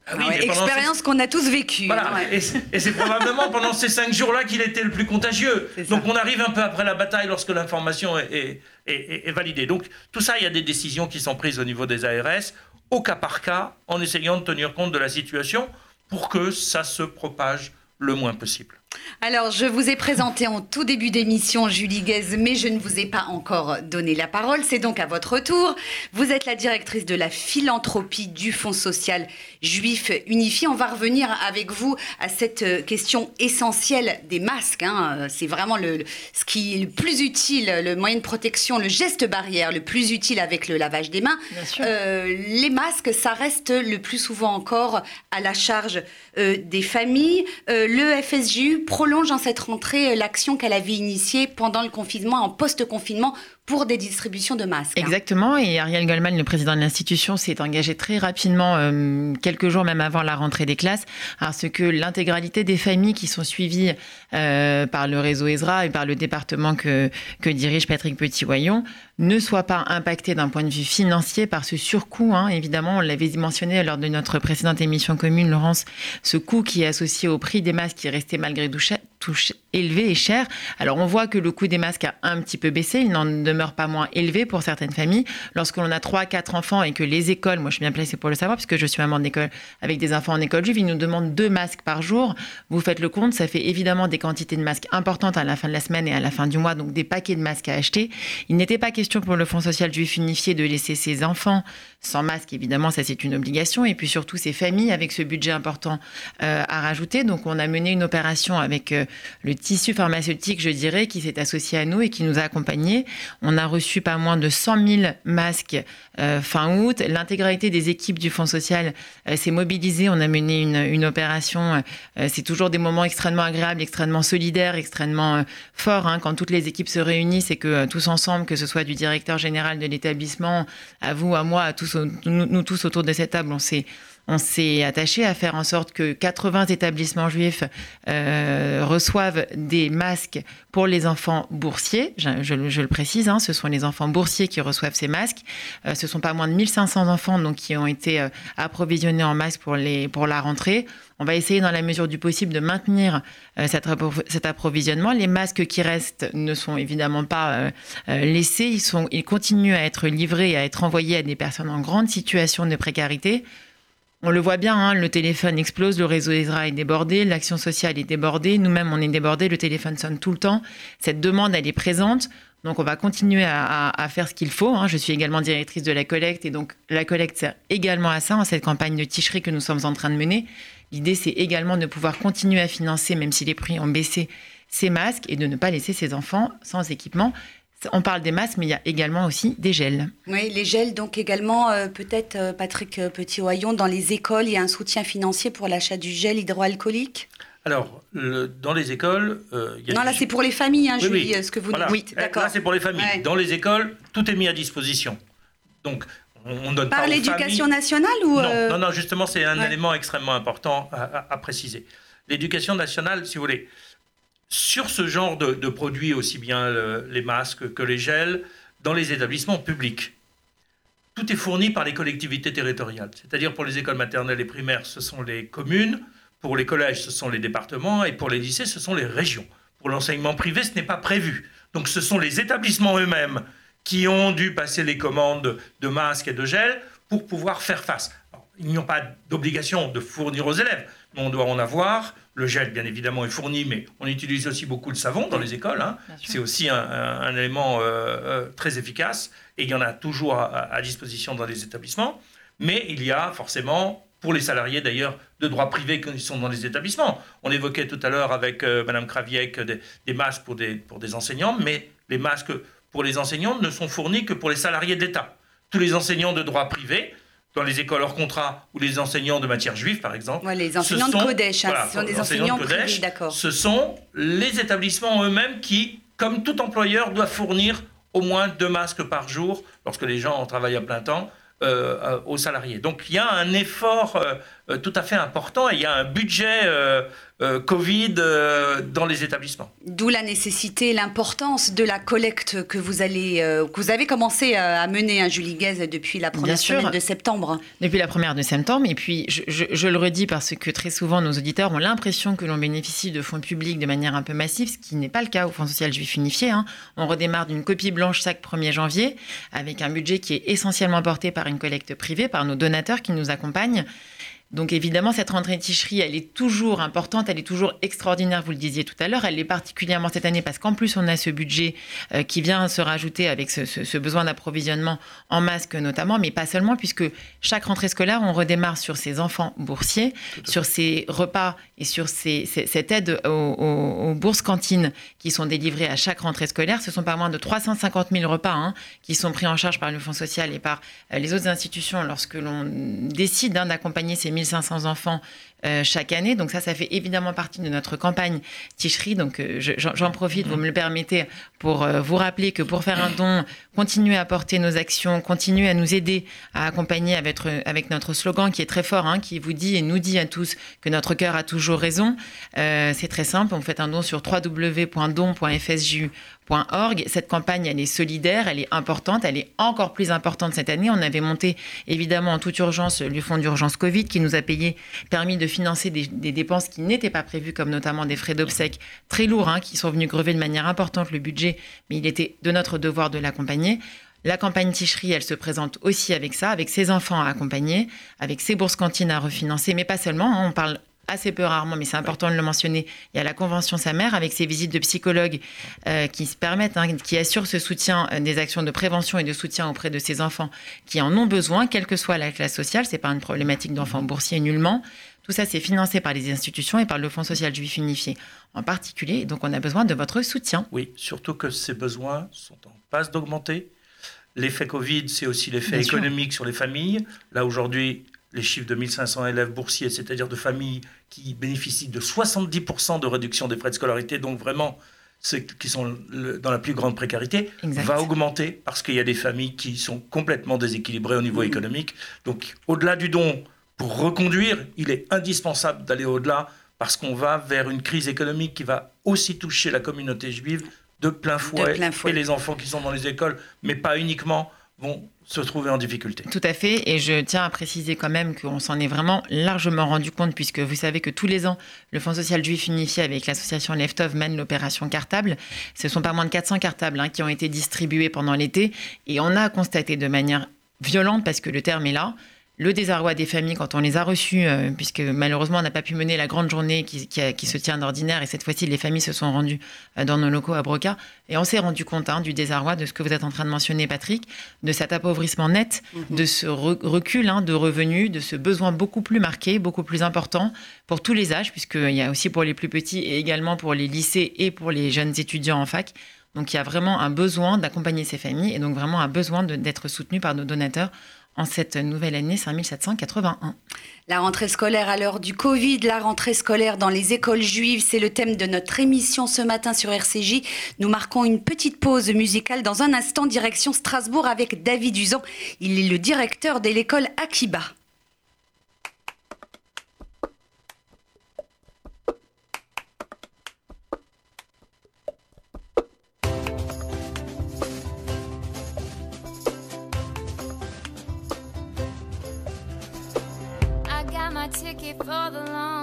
[SPEAKER 2] Ah oui, expérience qu'on a tous vécue.
[SPEAKER 3] Voilà. Et c'est probablement pendant ces cinq jours-là qu'il était le plus contagieux. Donc on arrive un peu après la bataille lorsque l'information est, est, validée. Donc tout ça, il y a des décisions qui sont prises au niveau des ARS, au cas par cas, en essayant de tenir compte de la situation pour que ça se propage le moins possible.
[SPEAKER 2] Alors, je vous ai présenté en tout début d'émission Julie Guez, mais je ne vous ai pas encore donné la parole. C'est donc à votre tour. Vous êtes la directrice de la philanthropie du Fonds social juif unifié. On va revenir avec vous à cette euh, question essentielle des masques. Hein. Euh, c'est vraiment le, ce qui est le plus utile, le moyen de protection, le geste barrière le plus utile avec le lavage des mains. Euh, les masques, ça reste le plus souvent encore à la charge des familles. le FSJU prolonge en cette rentrée euh, l'action qu'elle avait initiée pendant le confinement, en post-confinement, pour des distributions de masques.
[SPEAKER 4] Hein. Exactement. Et Ariel Goldman, le président de l'institution, s'est engagé très rapidement, euh, quelques jours même avant la rentrée des classes, à ce que l'intégralité des familles qui sont suivies euh, par le réseau ESRA et par le département que, dirige Patrick Petit-Wayon ne soient pas impactées d'un point de vue financier par ce surcoût. Hein. Évidemment, on l'avait mentionné lors de notre précédente émission commune, Laurence, ce coût qui est associé au prix des masques qui restait malgré tout touche élevé et cher. Alors on voit que le coût des masques a un petit peu baissé, il n'en demeure pas moins élevé pour certaines familles. Lorsque l'on a 3 4 enfants et que les écoles, moi je suis bien placée pour le savoir puisque je suis maman d'école avec des enfants en école juive, ils nous demandent deux masques par jour. Vous faites le compte, ça fait évidemment des quantités de masques importantes à la fin de la semaine et à la fin du mois, donc des paquets de masques à acheter. Il n'était pas question pour le Fonds social juif unifié de laisser ses enfants sans masque, évidemment, ça c'est une obligation, et puis surtout ces familles avec ce budget important euh, à rajouter. Donc on a mené une opération avec euh, le tissu pharmaceutique, je dirais, qui s'est associé à nous et qui nous a accompagnés. On a reçu pas moins de 100 000 masques euh, fin août. L'intégralité des équipes du Fonds social s'est mobilisée. On a mené une, opération. C'est toujours des moments extrêmement agréables, extrêmement solidaires, extrêmement forts hein, quand toutes les équipes se réunissent et que tous ensemble, que ce soit du directeur général de l'établissement, à vous, à moi, à tous, nous, tous autour de cette table, on s'est on s'est attaché à faire en sorte que 80 établissements juifs euh, reçoivent des masques pour les enfants boursiers. Je, le précise, hein, ce sont les enfants boursiers qui reçoivent ces masques. Euh, ce sont pas moins de 1500 enfants donc, qui ont été euh, approvisionnés en masques pour, la rentrée. On va essayer dans la mesure du possible de maintenir cet, cet, approvisionnement. Les masques qui restent ne sont évidemment pas laissés. Ils, ils continuent à être livrés et à être envoyés à des personnes en grande situation de précarité. On le voit bien, hein, le téléphone explose, le réseau ESRA est débordé, l'action sociale est débordée, nous-mêmes on est débordés, le téléphone sonne tout le temps. Cette demande, elle est présente. Donc on va continuer à, faire ce qu'il faut. Hein. Je suis également directrice de la collecte et donc la collecte sert également à ça, en cette campagne de ticherie que nous sommes en train de mener. L'idée c'est également de pouvoir continuer à financer, même si les prix ont baissé, ces masques et de ne pas laisser ces enfants sans équipement. On parle des masques, mais il y a également aussi des gels.
[SPEAKER 2] Oui, les gels, donc également, euh, peut-être, euh, Patrick euh, Petit-Oyon, dans les écoles, il y a un soutien financier pour l'achat du gel hydroalcoolique
[SPEAKER 3] alors, dans les écoles,
[SPEAKER 2] il y a Non, là, c'est pour les familles, hein, Julie, ce que vous
[SPEAKER 3] dites. Oui, d'accord. Là, c'est pour les familles. Dans les écoles, tout est mis à disposition. Donc, on donne
[SPEAKER 2] Par l'éducation nationale ou
[SPEAKER 3] non, non, justement, c'est un élément extrêmement important à préciser. L'éducation nationale, si vous voulez, sur ce genre de, produits, aussi bien les masques que les gels, dans les établissements publics. Tout est fourni par les collectivités territoriales. C'est-à-dire pour les écoles maternelles et primaires, ce sont les communes, pour les collèges, ce sont les départements, et pour les lycées, ce sont les régions. Pour l'enseignement privé, ce n'est pas prévu. Donc ce sont les établissements eux-mêmes qui ont dû passer les commandes de masques et de gel pour pouvoir faire face. ils n'ont pas d'obligation de fournir aux élèves, on doit en avoir. Le gel, bien évidemment, est fourni, mais on utilise aussi beaucoup le savon dans les écoles. Hein. C'est aussi un, élément euh, euh, très efficace et il y en a toujours à, disposition dans les établissements. Mais il y a forcément, pour les salariés d'ailleurs, de droit privé qui sont dans les établissements. On évoquait tout à l'heure avec Mme euh, Madame Kraviek des, masques pour des, pour des enseignants, mais les masques pour les enseignants ne sont fournis que pour les salariés de l'État. Tous les enseignants de droit privé dans les écoles hors contrat ou les enseignants de matière juive, par exemple.
[SPEAKER 2] les enseignants de Kodesh, hein, ce sont des enseignants de privés,
[SPEAKER 3] d'accord. Ce sont les établissements eux-mêmês qui, comme tout employeur, doivent fournir au moins deux masques par jour lorsque les gens travaillent à plein temps euh, euh, aux salariés. Donc il y a un effort euh, tout à fait important et il y a un budget Covid dans les établissements.
[SPEAKER 2] D'où la nécessité, l'importance de la collecte que vous allez, que vous avez commencé à mener, à hein, Julie Guez, depuis la première semaine de septembre.
[SPEAKER 4] Depuis la première de septembre, et puis je, le redis parce que très souvent nos auditeurs ont l'impression que l'on bénéficie de fonds publics de manière un peu massive, ce qui n'est pas le cas au Fonds social juif unifié. Hein. On redémarre d'une copie blanche chaque 1er janvier avec un budget qui est essentiellement porté par une collecte privée par nos donateurs qui nous accompagnent. Donc évidemment, cette rentrée de ticherie, elle est toujours importante, elle est toujours extraordinaire, vous le disiez tout à l'heure. Elle est particulièrement cette année parce qu'en plus, on a ce budget euh, qui vient se rajouter avec ce, besoin d'approvisionnement en masques notamment, mais pas seulement, puisque chaque rentrée scolaire, on redémarre sur ces enfants boursiers, sur ces repas et sur cette aide aux, bourses cantines qui sont délivrées à chaque rentrée scolaire. Ce sont pas moins de 350 000 repas hein, qui sont pris en charge par le Fonds social et par euh, les autres institutions lorsque l'on décide hein, d'accompagner ces 1500 enfants euh, chaque année. Donc ça, ça fait évidemment partie de notre campagne Ticherie. Donc euh, j'en profite, vous me le permettez, pour euh, vous rappeler que pour faire un don, continuez à porter nos actions, continuez à nous aider à accompagner avec, notre slogan qui est très fort, hein, qui vous dit et nous dit à tous que notre cœur a toujours raison. C'est très simple, on fait un don sur cette campagne, elle est solidaire, elle est importante, elle est encore plus importante cette année. On avait monté évidemment en toute urgence le fonds d'urgence Covid qui nous a payé, permis de financer des, dépenses qui n'étaient pas prévues, comme notamment des frais d'obsèques très lourds, hein, qui sont venus grever de manière importante le budget, mais il était de notre devoir de l'accompagner. La campagne Ticherie, elle se présente aussi avec ça, avec ses enfants à accompagner, avec ses bourses cantines à refinancer, mais pas seulement. Hein. on parle assez peu rarement, mais c'est important de le mentionner. Il y a la convention sa mère avec ses visites de psychologues euh, qui se permettent, hein, qui assurent ce soutien euh, des actions de prévention et de soutien auprès de ces enfants qui en ont besoin, quelle que soit la classe sociale. C'est pas une problématique d'enfants boursiers nullement. Tout ça, c'est financé par les institutions et par le Fonds social juif unifié en particulier. Donc, on a besoin de votre soutien.
[SPEAKER 3] Oui, surtout que ces besoins sont en passe d'augmenter. L'effet Covid, c'est aussi l'effet économique sur les familles. Là, aujourd'hui, les chiffres de 1500 élèves boursiers, c'est-à-dire de familles qui bénéficient de 70% de réduction des frais de scolarité, donc vraiment ceux qui sont dans la plus grande précarité, va augmenter parce qu'il y a des familles qui sont complètement déséquilibrées au niveau économique. Donc au-delà du don, pour reconduire, il est indispensable d'aller au-delà parce qu'on va vers une crise économique qui va aussi toucher la communauté juive de plein fouet, de plein fouet. et les enfants qui sont dans les écoles, mais pas uniquement vont se trouver en difficulté.
[SPEAKER 4] Tout à fait, et je tiens à préciser quand même qu'on s'en est vraiment largement rendu compte, puisque vous savez que tous les ans, le Fonds social juif unifié avec l'association Leftov mène l'opération Cartable. Ce sont pas moins de 400 cartables hein, qui ont été distribués pendant l'été, et on a constaté de manière violente, parce que le terme est là, le désarroi des familles quand on les a reçus, euh, puisque malheureusement on n'a pas pu mener la grande journée qui, se tient d'ordinaire, et cette fois-ci les familles se sont rendues euh, dans nos locaux à Broca, et on s'est rendu compte hein, du désarroi de ce que vous êtes en train de mentionner, Patrick, de cet appauvrissement net, mhm. de ce recul hein, de revenus, de ce besoin beaucoup plus marqué, beaucoup plus important pour tous les âges, puisqu'il y a aussi pour les plus petits et également pour les lycées et pour les jeunes étudiants en fac. Donc il y a vraiment un besoin d'accompagner ces familles et donc vraiment un besoin d'être soutenu par nos donateurs en cette nouvelle année 5781.
[SPEAKER 2] La rentrée scolaire à l'heure du Covid, la rentrée scolaire dans les écoles juives, c'est le thème de notre émission ce matin sur RCJ. Nous marquons une petite pause musicale dans un instant, direction Strasbourg avec David Usan. Il est le directeur de l'école Akiba. Ticket for the long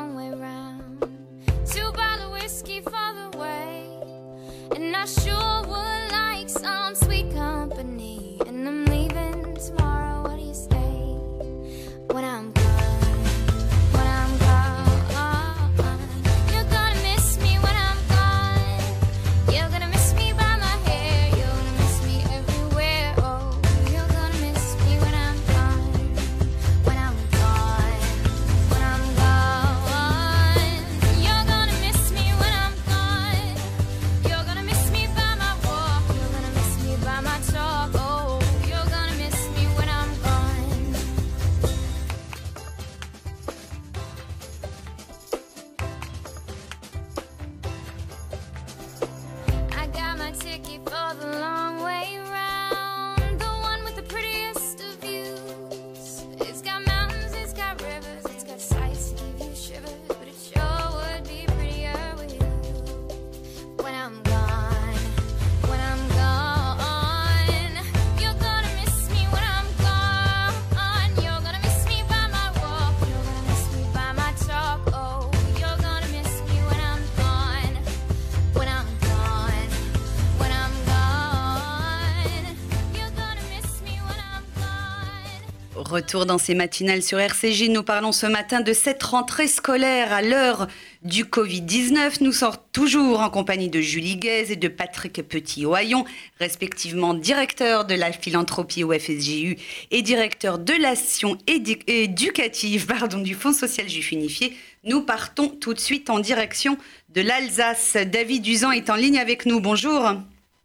[SPEAKER 2] Retour dans ces matinales sur RCJ. Nous parlons ce matin de cette rentrée scolaire à l'heure du Covid-19. Nous sortons toujours en compagnie de Julie Guez et de Patrick Petit-Oyon, respectivement directeur de la philanthropie au FSGU et directeur de l'action éducative pardon, du Fonds social juif unifié. Nous partons tout de suite en direction de l'Alsace. David Duzan est en ligne avec nous. Bonjour.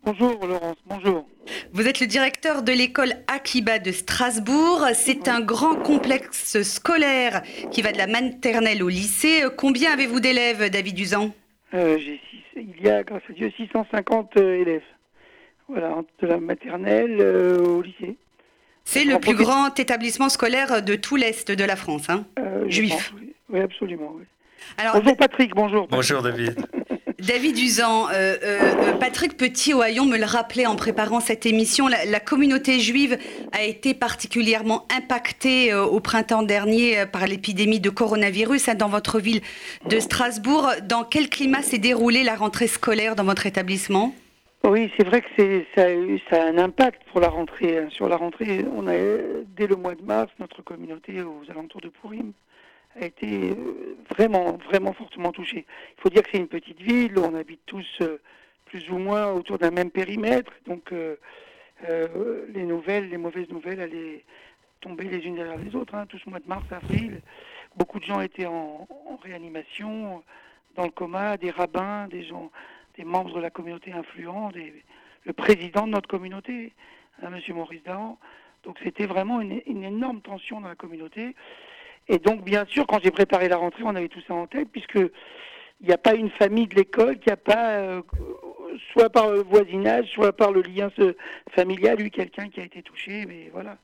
[SPEAKER 9] Bonjour Laurence, bonjour.
[SPEAKER 2] Vous êtes le directeur de l'école Akiba de Strasbourg. C'est un grand complexe scolaire qui va de la maternelle au lycée. Combien avez-vous d'élèves, David Duzan
[SPEAKER 9] euh, Il y a, grâce à Dieu, 650 euh, élèves. Voilà, de la maternelle euh, au lycée.
[SPEAKER 2] C'est le plus grand établissement scolaire de tout l'Est de la France, hein Juif.
[SPEAKER 9] oui. absolument. Alors, bonjour Patrick, bonjour.
[SPEAKER 3] Bonjour David.
[SPEAKER 2] David Usan, euh, euh, Patrick Petit-Ohaillon me le rappelait en préparant cette émission, la, communauté juive a été particulièrement impactée au printemps dernier par l'épidémie de coronavirus hein, dans votre ville de Strasbourg. Dans quel climat s'est déroulée la rentrée scolaire dans votre établissement?
[SPEAKER 9] Oui, c'est vrai que ça, a a un impact pour la rentrée. Hein. Sur la rentrée, on a dès le mois de mars, notre communauté aux alentours de Pourim a été euh, vraiment, vraiment fortement touchée. Il faut dire que c'est une petite ville, on habite tous euh, plus ou moins autour d'un même périmètre, donc euh, les nouvelles, les mauvaises nouvelles allaient tomber les unes derrière les autres. Hein. Tout mois de mars, avril, beaucoup de gens étaient en, en réanimation, dans le coma, des rabbins, des gens des membres de la communauté influents, le président de notre communauté, hein, M. Maurice Dahan. Donc c'était vraiment une, énorme tension dans la communauté. Et donc bien sûr, quand j'ai préparé la rentrée, on avait tout ça en tête, puisque il n'y a pas une famille de l'école qui n'a pas, euh, soit par le voisinage, soit par le lien familial, eu quelqu'un qui a été touché, mais voilà.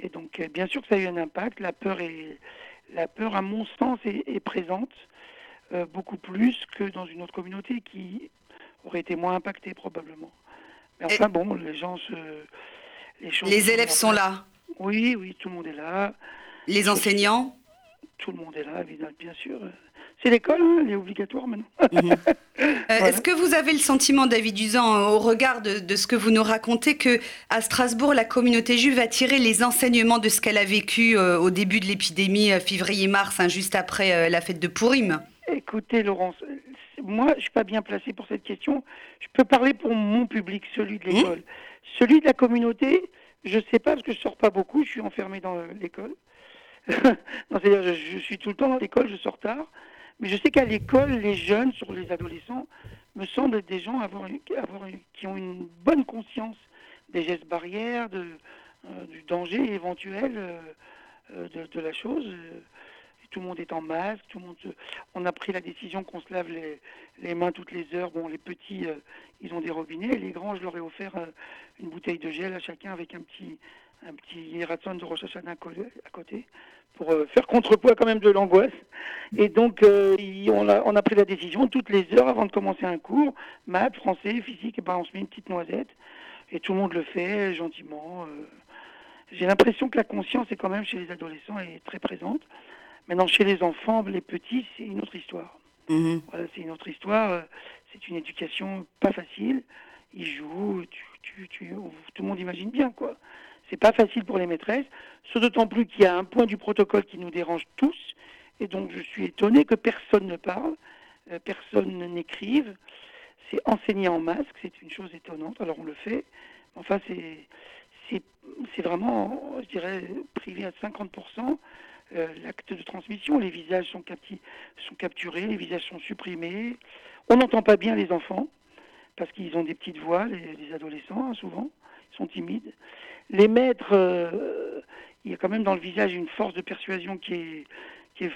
[SPEAKER 9] Et donc euh, bien sûr que ça a eu un impact. La peur est, la peur, à mon sens, est présente. Euh, beaucoup plus que dans une autre communauté qui aurait été moins impactée probablement. Mais enfin bon, les gens se...
[SPEAKER 2] Les, les élèves sont là
[SPEAKER 9] Oui, oui, tout le monde est là.
[SPEAKER 2] Les enseignants
[SPEAKER 9] Tout le monde est là, bien sûr. C'est l'école, hein, elle est obligatoire maintenant.
[SPEAKER 2] Mhm. Euh, est-ce que vous avez le sentiment, David Usan, au regard de, ce que vous nous racontez, que à Strasbourg, la communauté juive a tiré les enseignements de ce qu'elle a vécu euh, au début de l'épidémie, février-mars, hein, juste après la fête de Purim?
[SPEAKER 9] Écoutez, Laurence, moi, je ne suis pas bien placé pour cette question. Je peux parler pour mon public, celui de l'école. Mmh. Celui de la communauté, je ne sais pas parce que je ne sors pas beaucoup, je suis enfermé dans l'école. c'est-à-dire, je, suis tout le temps dans l'école, je sors tard. Mais je sais qu'à l'école, les jeunes, sur les adolescents, me semblent des gens qui ont une bonne conscience des gestes barrières, euh, du danger éventuel euh, euh, de, la chose tout le monde est en masque, tout le monde on a pris la décision qu'on se lave les, mains toutes les heures. Bon, les petits, ils ont des robinets, les grands, je leur ai offert une bouteille de gel à chacun avec un petit un petit de Rosh Hashanah à côté pour euh, faire contrepoids quand même de l'angoisse. Et donc, on, a, on a pris la décision toutes les heures avant de commencer un cours, maths, français, physique, et ben on se met une petite noisette et tout le monde le fait gentiment. J'ai l'impression que la conscience est quand même chez les adolescents est très présente. Maintenant, chez les enfants, les petits, c'est une autre histoire. Mhm. Voilà, c'est une autre histoire. Euh, c'est une éducation pas facile. Ils jouent, tu, tu, tout le monde imagine bien, quoi. C'est pas facile pour les maîtresses, ce d'autant plus qu'il y a un point du protocole qui nous dérange tous, et donc je suis étonné que personne ne parle, euh, personne n'écrive. C'est enseigner en masque, c'est une chose étonnante, alors on le fait. Enfin, c'est, vraiment, je dirais, privé à 50%. Euh, l'acte de transmission. Les visages sont, sont capturés, les visages sont supprimés. On n'entend pas bien les enfants parce qu'ils ont des petites voix, les, adolescents hein, souvent, sont timides. Les maîtres, euh, il y a quand même dans le visage une force de persuasion qui est,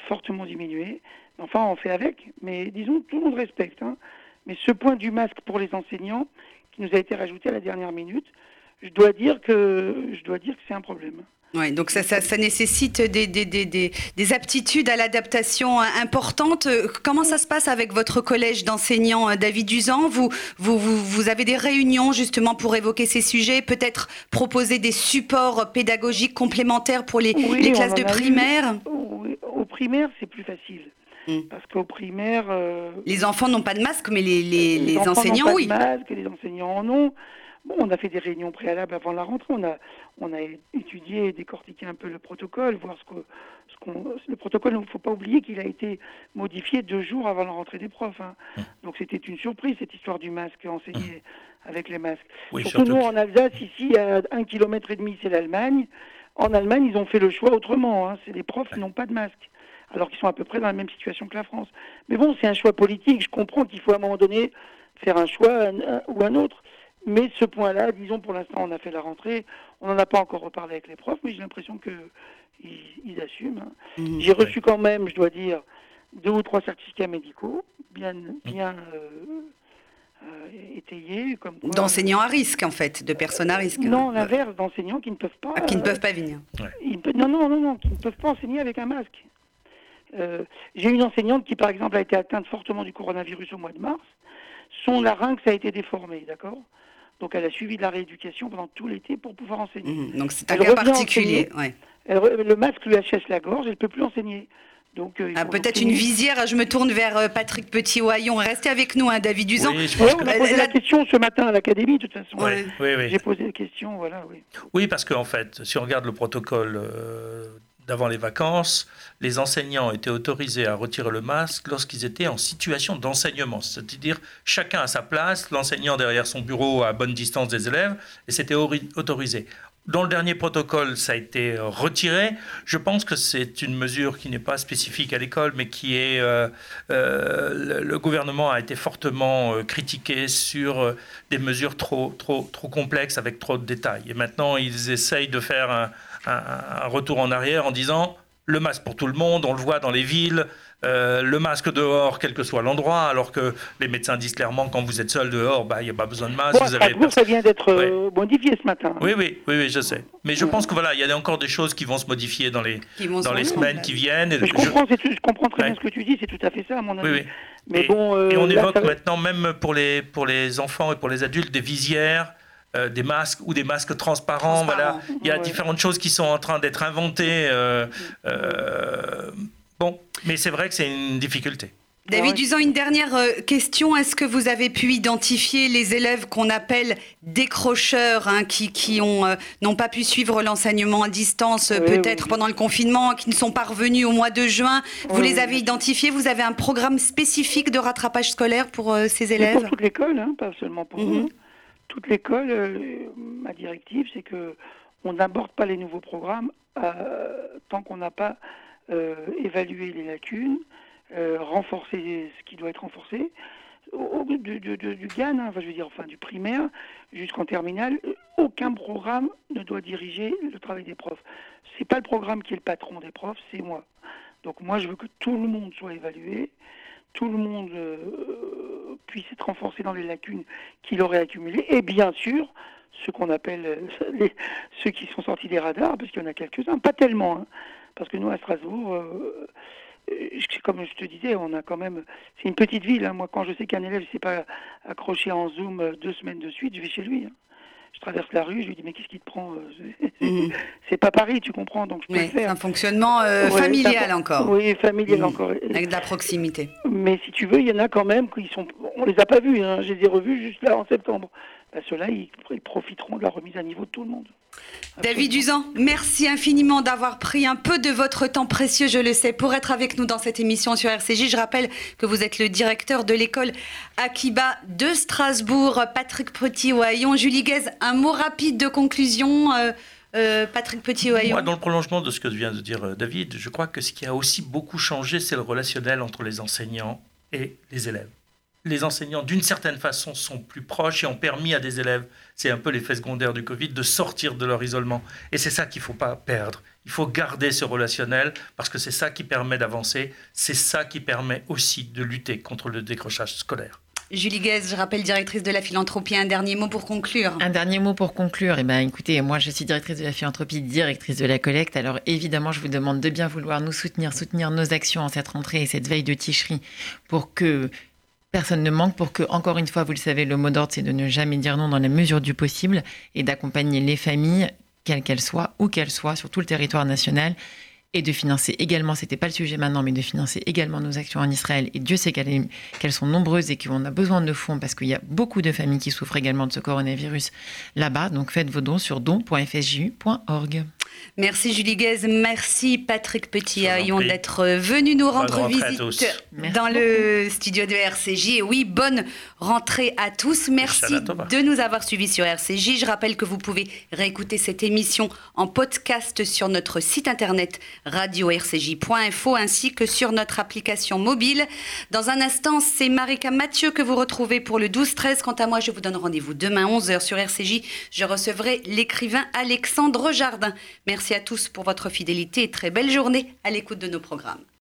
[SPEAKER 9] fortement diminuée. Enfin, on fait avec, mais disons, tout le monde respecte. Hein. Mais ce point du masque pour les enseignants, qui nous a été rajouté à la dernière minute, je dois dire que je dois dire que c'est un problème.
[SPEAKER 2] Ouais, donc ça, ça, nécessite des, des, des, des, aptitudes à l'adaptation importantes. Comment ça se passe avec votre collège d'enseignants, euh, David Duzan vous, vous, vous, vous, avez des réunions justement pour évoquer ces sujets, peut-être proposer des supports pédagogiques complémentaires pour les, les classes de primaire?
[SPEAKER 9] Au primaire, c'est plus facile. Hmm. Parce qu'au primaire... Euh,
[SPEAKER 2] les enfants n'ont pas de masque, mais les, les, les, les enseignants, oui.
[SPEAKER 9] Pas de masque, les enseignants en ont. Bon, on a fait des réunions préalables avant la rentrée, on a, on a étudié et décortiqué un peu le protocole, voir ce que, ce qu'on, le protocole, il ne faut pas oublier qu'il a été modifié deux jours avant la rentrée des profs. Hein. Mmh. Donc c'était une surprise cette histoire du masque enseigné mmh. avec les masques. surtout, nous en Alsace, ici à un kilomètre et demi, c'est l'Allemagne. En Allemagne, ils ont fait le choix autrement. Hein. C'est les profs qui n'ont pas de masque alors qu'ils sont à peu près dans la même situation que la France. Mais bon, c'est un choix politique. Je comprends qu'il faut à un moment donné faire un choix ou un autre. Mais ce point-là, disons pour l'instant, on a fait la rentrée, on n'en a pas encore reparlé avec les profs, mais j'ai l'impression qu'ils ils assument. Hein. Mmh, j'ai reçu quand même, je dois dire, deux ou trois certificats médicaux, bien, bien euh, euh, étayés. Comme
[SPEAKER 2] D'enseignants à risque, en fait, de personnes à risque.
[SPEAKER 9] Non, l'inverse, d'enseignants qui ne peuvent pas.
[SPEAKER 2] Ah, qui ne peuvent pas venir.
[SPEAKER 9] non, non, non, non, qui ne peuvent pas enseigner avec un masque. Euh, J'ai une enseignante qui, par exemple, a été atteinte fortement du coronavirus au mois de mars. Son larynx a été déformé, d'accord? Donc elle a suivi de la rééducation pendant tout l'été pour pouvoir enseigner.
[SPEAKER 2] Mmh, donc c'est un
[SPEAKER 9] Elle
[SPEAKER 2] cas particulier. ouais.
[SPEAKER 9] Elle le masque lui achète la gorge, elle ne peut plus enseigner. Donc, euh,
[SPEAKER 2] Ah, Peut-être une visière. Je me tourne vers euh, Patrick Petit-Oyon. Restez avec nous, hein, David Duzan.
[SPEAKER 3] Oui, je
[SPEAKER 9] Ouais,
[SPEAKER 3] pense
[SPEAKER 9] on
[SPEAKER 3] que-
[SPEAKER 9] a posé la
[SPEAKER 2] la-
[SPEAKER 9] question ce matin à l'académie, de toute façon.
[SPEAKER 3] Ouais, oui, oui.
[SPEAKER 9] J'ai posé la question, voilà, oui.
[SPEAKER 3] Oui, parce qu'en fait, si on regarde le protocole euh, d'avant les vacances, les enseignants étaient autorisés à retirer le masque lorsqu'ils étaient en situation d'enseignement. C'est-à-dire chacun à sa place, l'enseignant derrière son bureau à bonne distance des élèves, et c'était ori- autorisé. Dans le dernier protocole, ça a été retiré. Je pense que c'est une mesure qui n'est pas spécifique à l'école, mais qui est... euh, euh, le, gouvernement a été fortement euh, critiqué sur des mesures trop, trop, trop complexes avec trop de détails. Et maintenant, ils essayent de faire un, un- un retour en arrière en disant le masque pour tout le monde, on le voit dans les villes, euh, le masque dehors, quel que soit l'endroit, alors que les médecins disent clairement quand vous êtes seul dehors, bah, il n'y a pas besoin de masque.
[SPEAKER 9] Bon,
[SPEAKER 3] vous avez
[SPEAKER 9] ça vient d'être euh, modifié ce matin.
[SPEAKER 3] oui, oui, oui, oui, je sais. Mais je pense que voilà, il y a encore des choses qui vont se modifier dans les, dans
[SPEAKER 2] se
[SPEAKER 3] les semaines qui viennent. Et
[SPEAKER 9] je
[SPEAKER 3] je-
[SPEAKER 9] comprends, c'est tout- je comprends très
[SPEAKER 3] Ouais.
[SPEAKER 9] bien ce que tu dis, c'est tout à fait ça, à mon avis.
[SPEAKER 3] Oui, oui.
[SPEAKER 9] Mais
[SPEAKER 3] et,
[SPEAKER 9] bon, euh,
[SPEAKER 3] et on
[SPEAKER 9] là,
[SPEAKER 3] évoque
[SPEAKER 9] ça
[SPEAKER 3] maintenant, même pour les, pour les enfants et pour les adultes, des visières, euh, des masques ou des masques transparents. Voilà. Il y a
[SPEAKER 9] Ouais.
[SPEAKER 3] différentes choses qui sont en train d'être inventées. euh, euh, bon, mais c'est vrai que c'est une difficulté.
[SPEAKER 2] David
[SPEAKER 9] ouais.
[SPEAKER 2] Duzan, une dernière question. Est-ce que vous avez pu identifier les élèves qu'on appelle décrocheurs, hein, qui, qui ont, euh, n'ont pas pu suivre l'enseignement à distance,
[SPEAKER 9] Oui,
[SPEAKER 2] peut-être
[SPEAKER 9] oui.
[SPEAKER 2] pendant le confinement, qui ne sont pas revenus au mois de juin? Vous
[SPEAKER 9] Oui,
[SPEAKER 2] les
[SPEAKER 9] oui.
[SPEAKER 2] avez identifiés? Vous avez un programme spécifique de rattrapage scolaire pour euh, ces élèves
[SPEAKER 9] pour toute l'école, hein, pas seulement pour
[SPEAKER 2] Mhm.
[SPEAKER 9] nous. Toute l'école, euh, ma directive, c'est que on n'aborde pas les nouveaux programmes euh, tant qu'on n'a pas euh, évalué les lacunes, renforcé ce qui doit être renforcé. Du, GAN, hein, enfin, je veux dire, enfin du primaire jusqu'en terminale, aucun programme ne doit diriger le travail des profs. C'est pas le programme qui est le patron des profs, c'est moi. Donc moi, je veux que tout le monde soit évalué, tout le monde euh, puisse être renforcé dans les lacunes qu'il aurait accumulées, et bien sûr, ceux qu'on appelle euh, ceux qui sont sortis des radars, parce qu'il y en a quelques-uns, pas tellement, hein, parce que nous à Strasbourg, euh, euh, comme je te disais, on a quand même, c'est une petite ville. hein. Moi, quand je sais qu'un élève ne s'est pas accroché en Zoom euh, deux semaines de suite, je vais chez lui. hein. Je traverse la rue, je lui dis mais qu'est-ce qui te prend euh, c'est-
[SPEAKER 2] Mhm.
[SPEAKER 9] C'est pas Paris, tu comprends, donc je peux
[SPEAKER 2] Oui,
[SPEAKER 9] le
[SPEAKER 2] c'est
[SPEAKER 9] faire.
[SPEAKER 2] un fonctionnement euh,
[SPEAKER 9] Ouais,
[SPEAKER 2] familial encore,
[SPEAKER 9] Oui, familial
[SPEAKER 2] Mhm.
[SPEAKER 9] encore.
[SPEAKER 2] avec de la proximité.
[SPEAKER 9] Mais si tu veux, il y en a quand même qui sont. On les a pas vus, hein. je les ai revus juste là en septembre. Ben, Ceux-là, ils, ils profiteront de la remise à niveau de tout le monde.
[SPEAKER 2] David Duzan, merci infiniment d'avoir pris un peu de votre temps précieux, je le sais, pour être avec nous dans cette émission sur RCJ. Je rappelle que vous êtes le directeur de l'école Akiba de Strasbourg. Patrick Petit-Ohaillon, Julie Guez, un mot rapide de conclusion. euh, euh, Patrick Petit-Ohaillon.
[SPEAKER 3] Moi, dans le prolongement de ce que vient de dire euh, David, je crois que ce qui a aussi beaucoup changé, c'est le relationnel entre les enseignants et les élèves. Les enseignants, d'une certaine façon, sont plus proches et ont permis à des élèves, c'est un peu l'effet secondaire du Covid, de sortir de leur isolement. Et c'est ça qu'il ne faut pas perdre. Il faut garder ce relationnel parce que c'est ça qui permet d'avancer, c'est ça qui permet aussi de lutter contre le décrochage scolaire.
[SPEAKER 2] Julie Guez, je rappelle directrice de la philanthropie. Un dernier mot pour conclure.
[SPEAKER 4] Un dernier mot pour conclure. Eh ben, écoutez, moi, je suis directrice de la philanthropie, directrice de la collecte. Alors, évidemment, je vous demande de bien vouloir nous soutenir, soutenir nos actions en cette rentrée et cette veille de Ticherie pour que personne ne manque, pour que, encore une fois, vous le savez, le mot d'ordre, c'est de ne jamais dire non dans la mesure du possible et d'accompagner les familles, quelles qu'elles soient, où qu'elles soient, sur tout le territoire national et de financer également, c'était pas le sujet maintenant, mais de financer également nos actions en Israël. Et Dieu sait qu'elles sont nombreuses et qu'on a besoin de fonds parce qu'il y a beaucoup de familles qui souffrent également de ce coronavirus là-bas. Donc faites vos dons sur don.fsju.org.
[SPEAKER 2] Merci Julie Guez, merci Patrick Petit Haillon d'être venu nous rendre visite dans le studio de RCJ. Et oui, bonne rentrée à tous. Merci de nous avoir suivis sur RCJ. Je rappelle que vous pouvez réécouter cette émission en podcast sur notre site internet radio-rcj.info ainsi que sur notre application mobile. Dans un instant, c'est Marika Mathieu que vous retrouvez pour le 12-13. Quant à moi, je vous donne rendez-vous demain 11h sur RCJ. Je recevrai l'écrivain Alexandre Jardin. Merci à tous pour votre fidélité et très belle journée à l'écoute de nos programmes.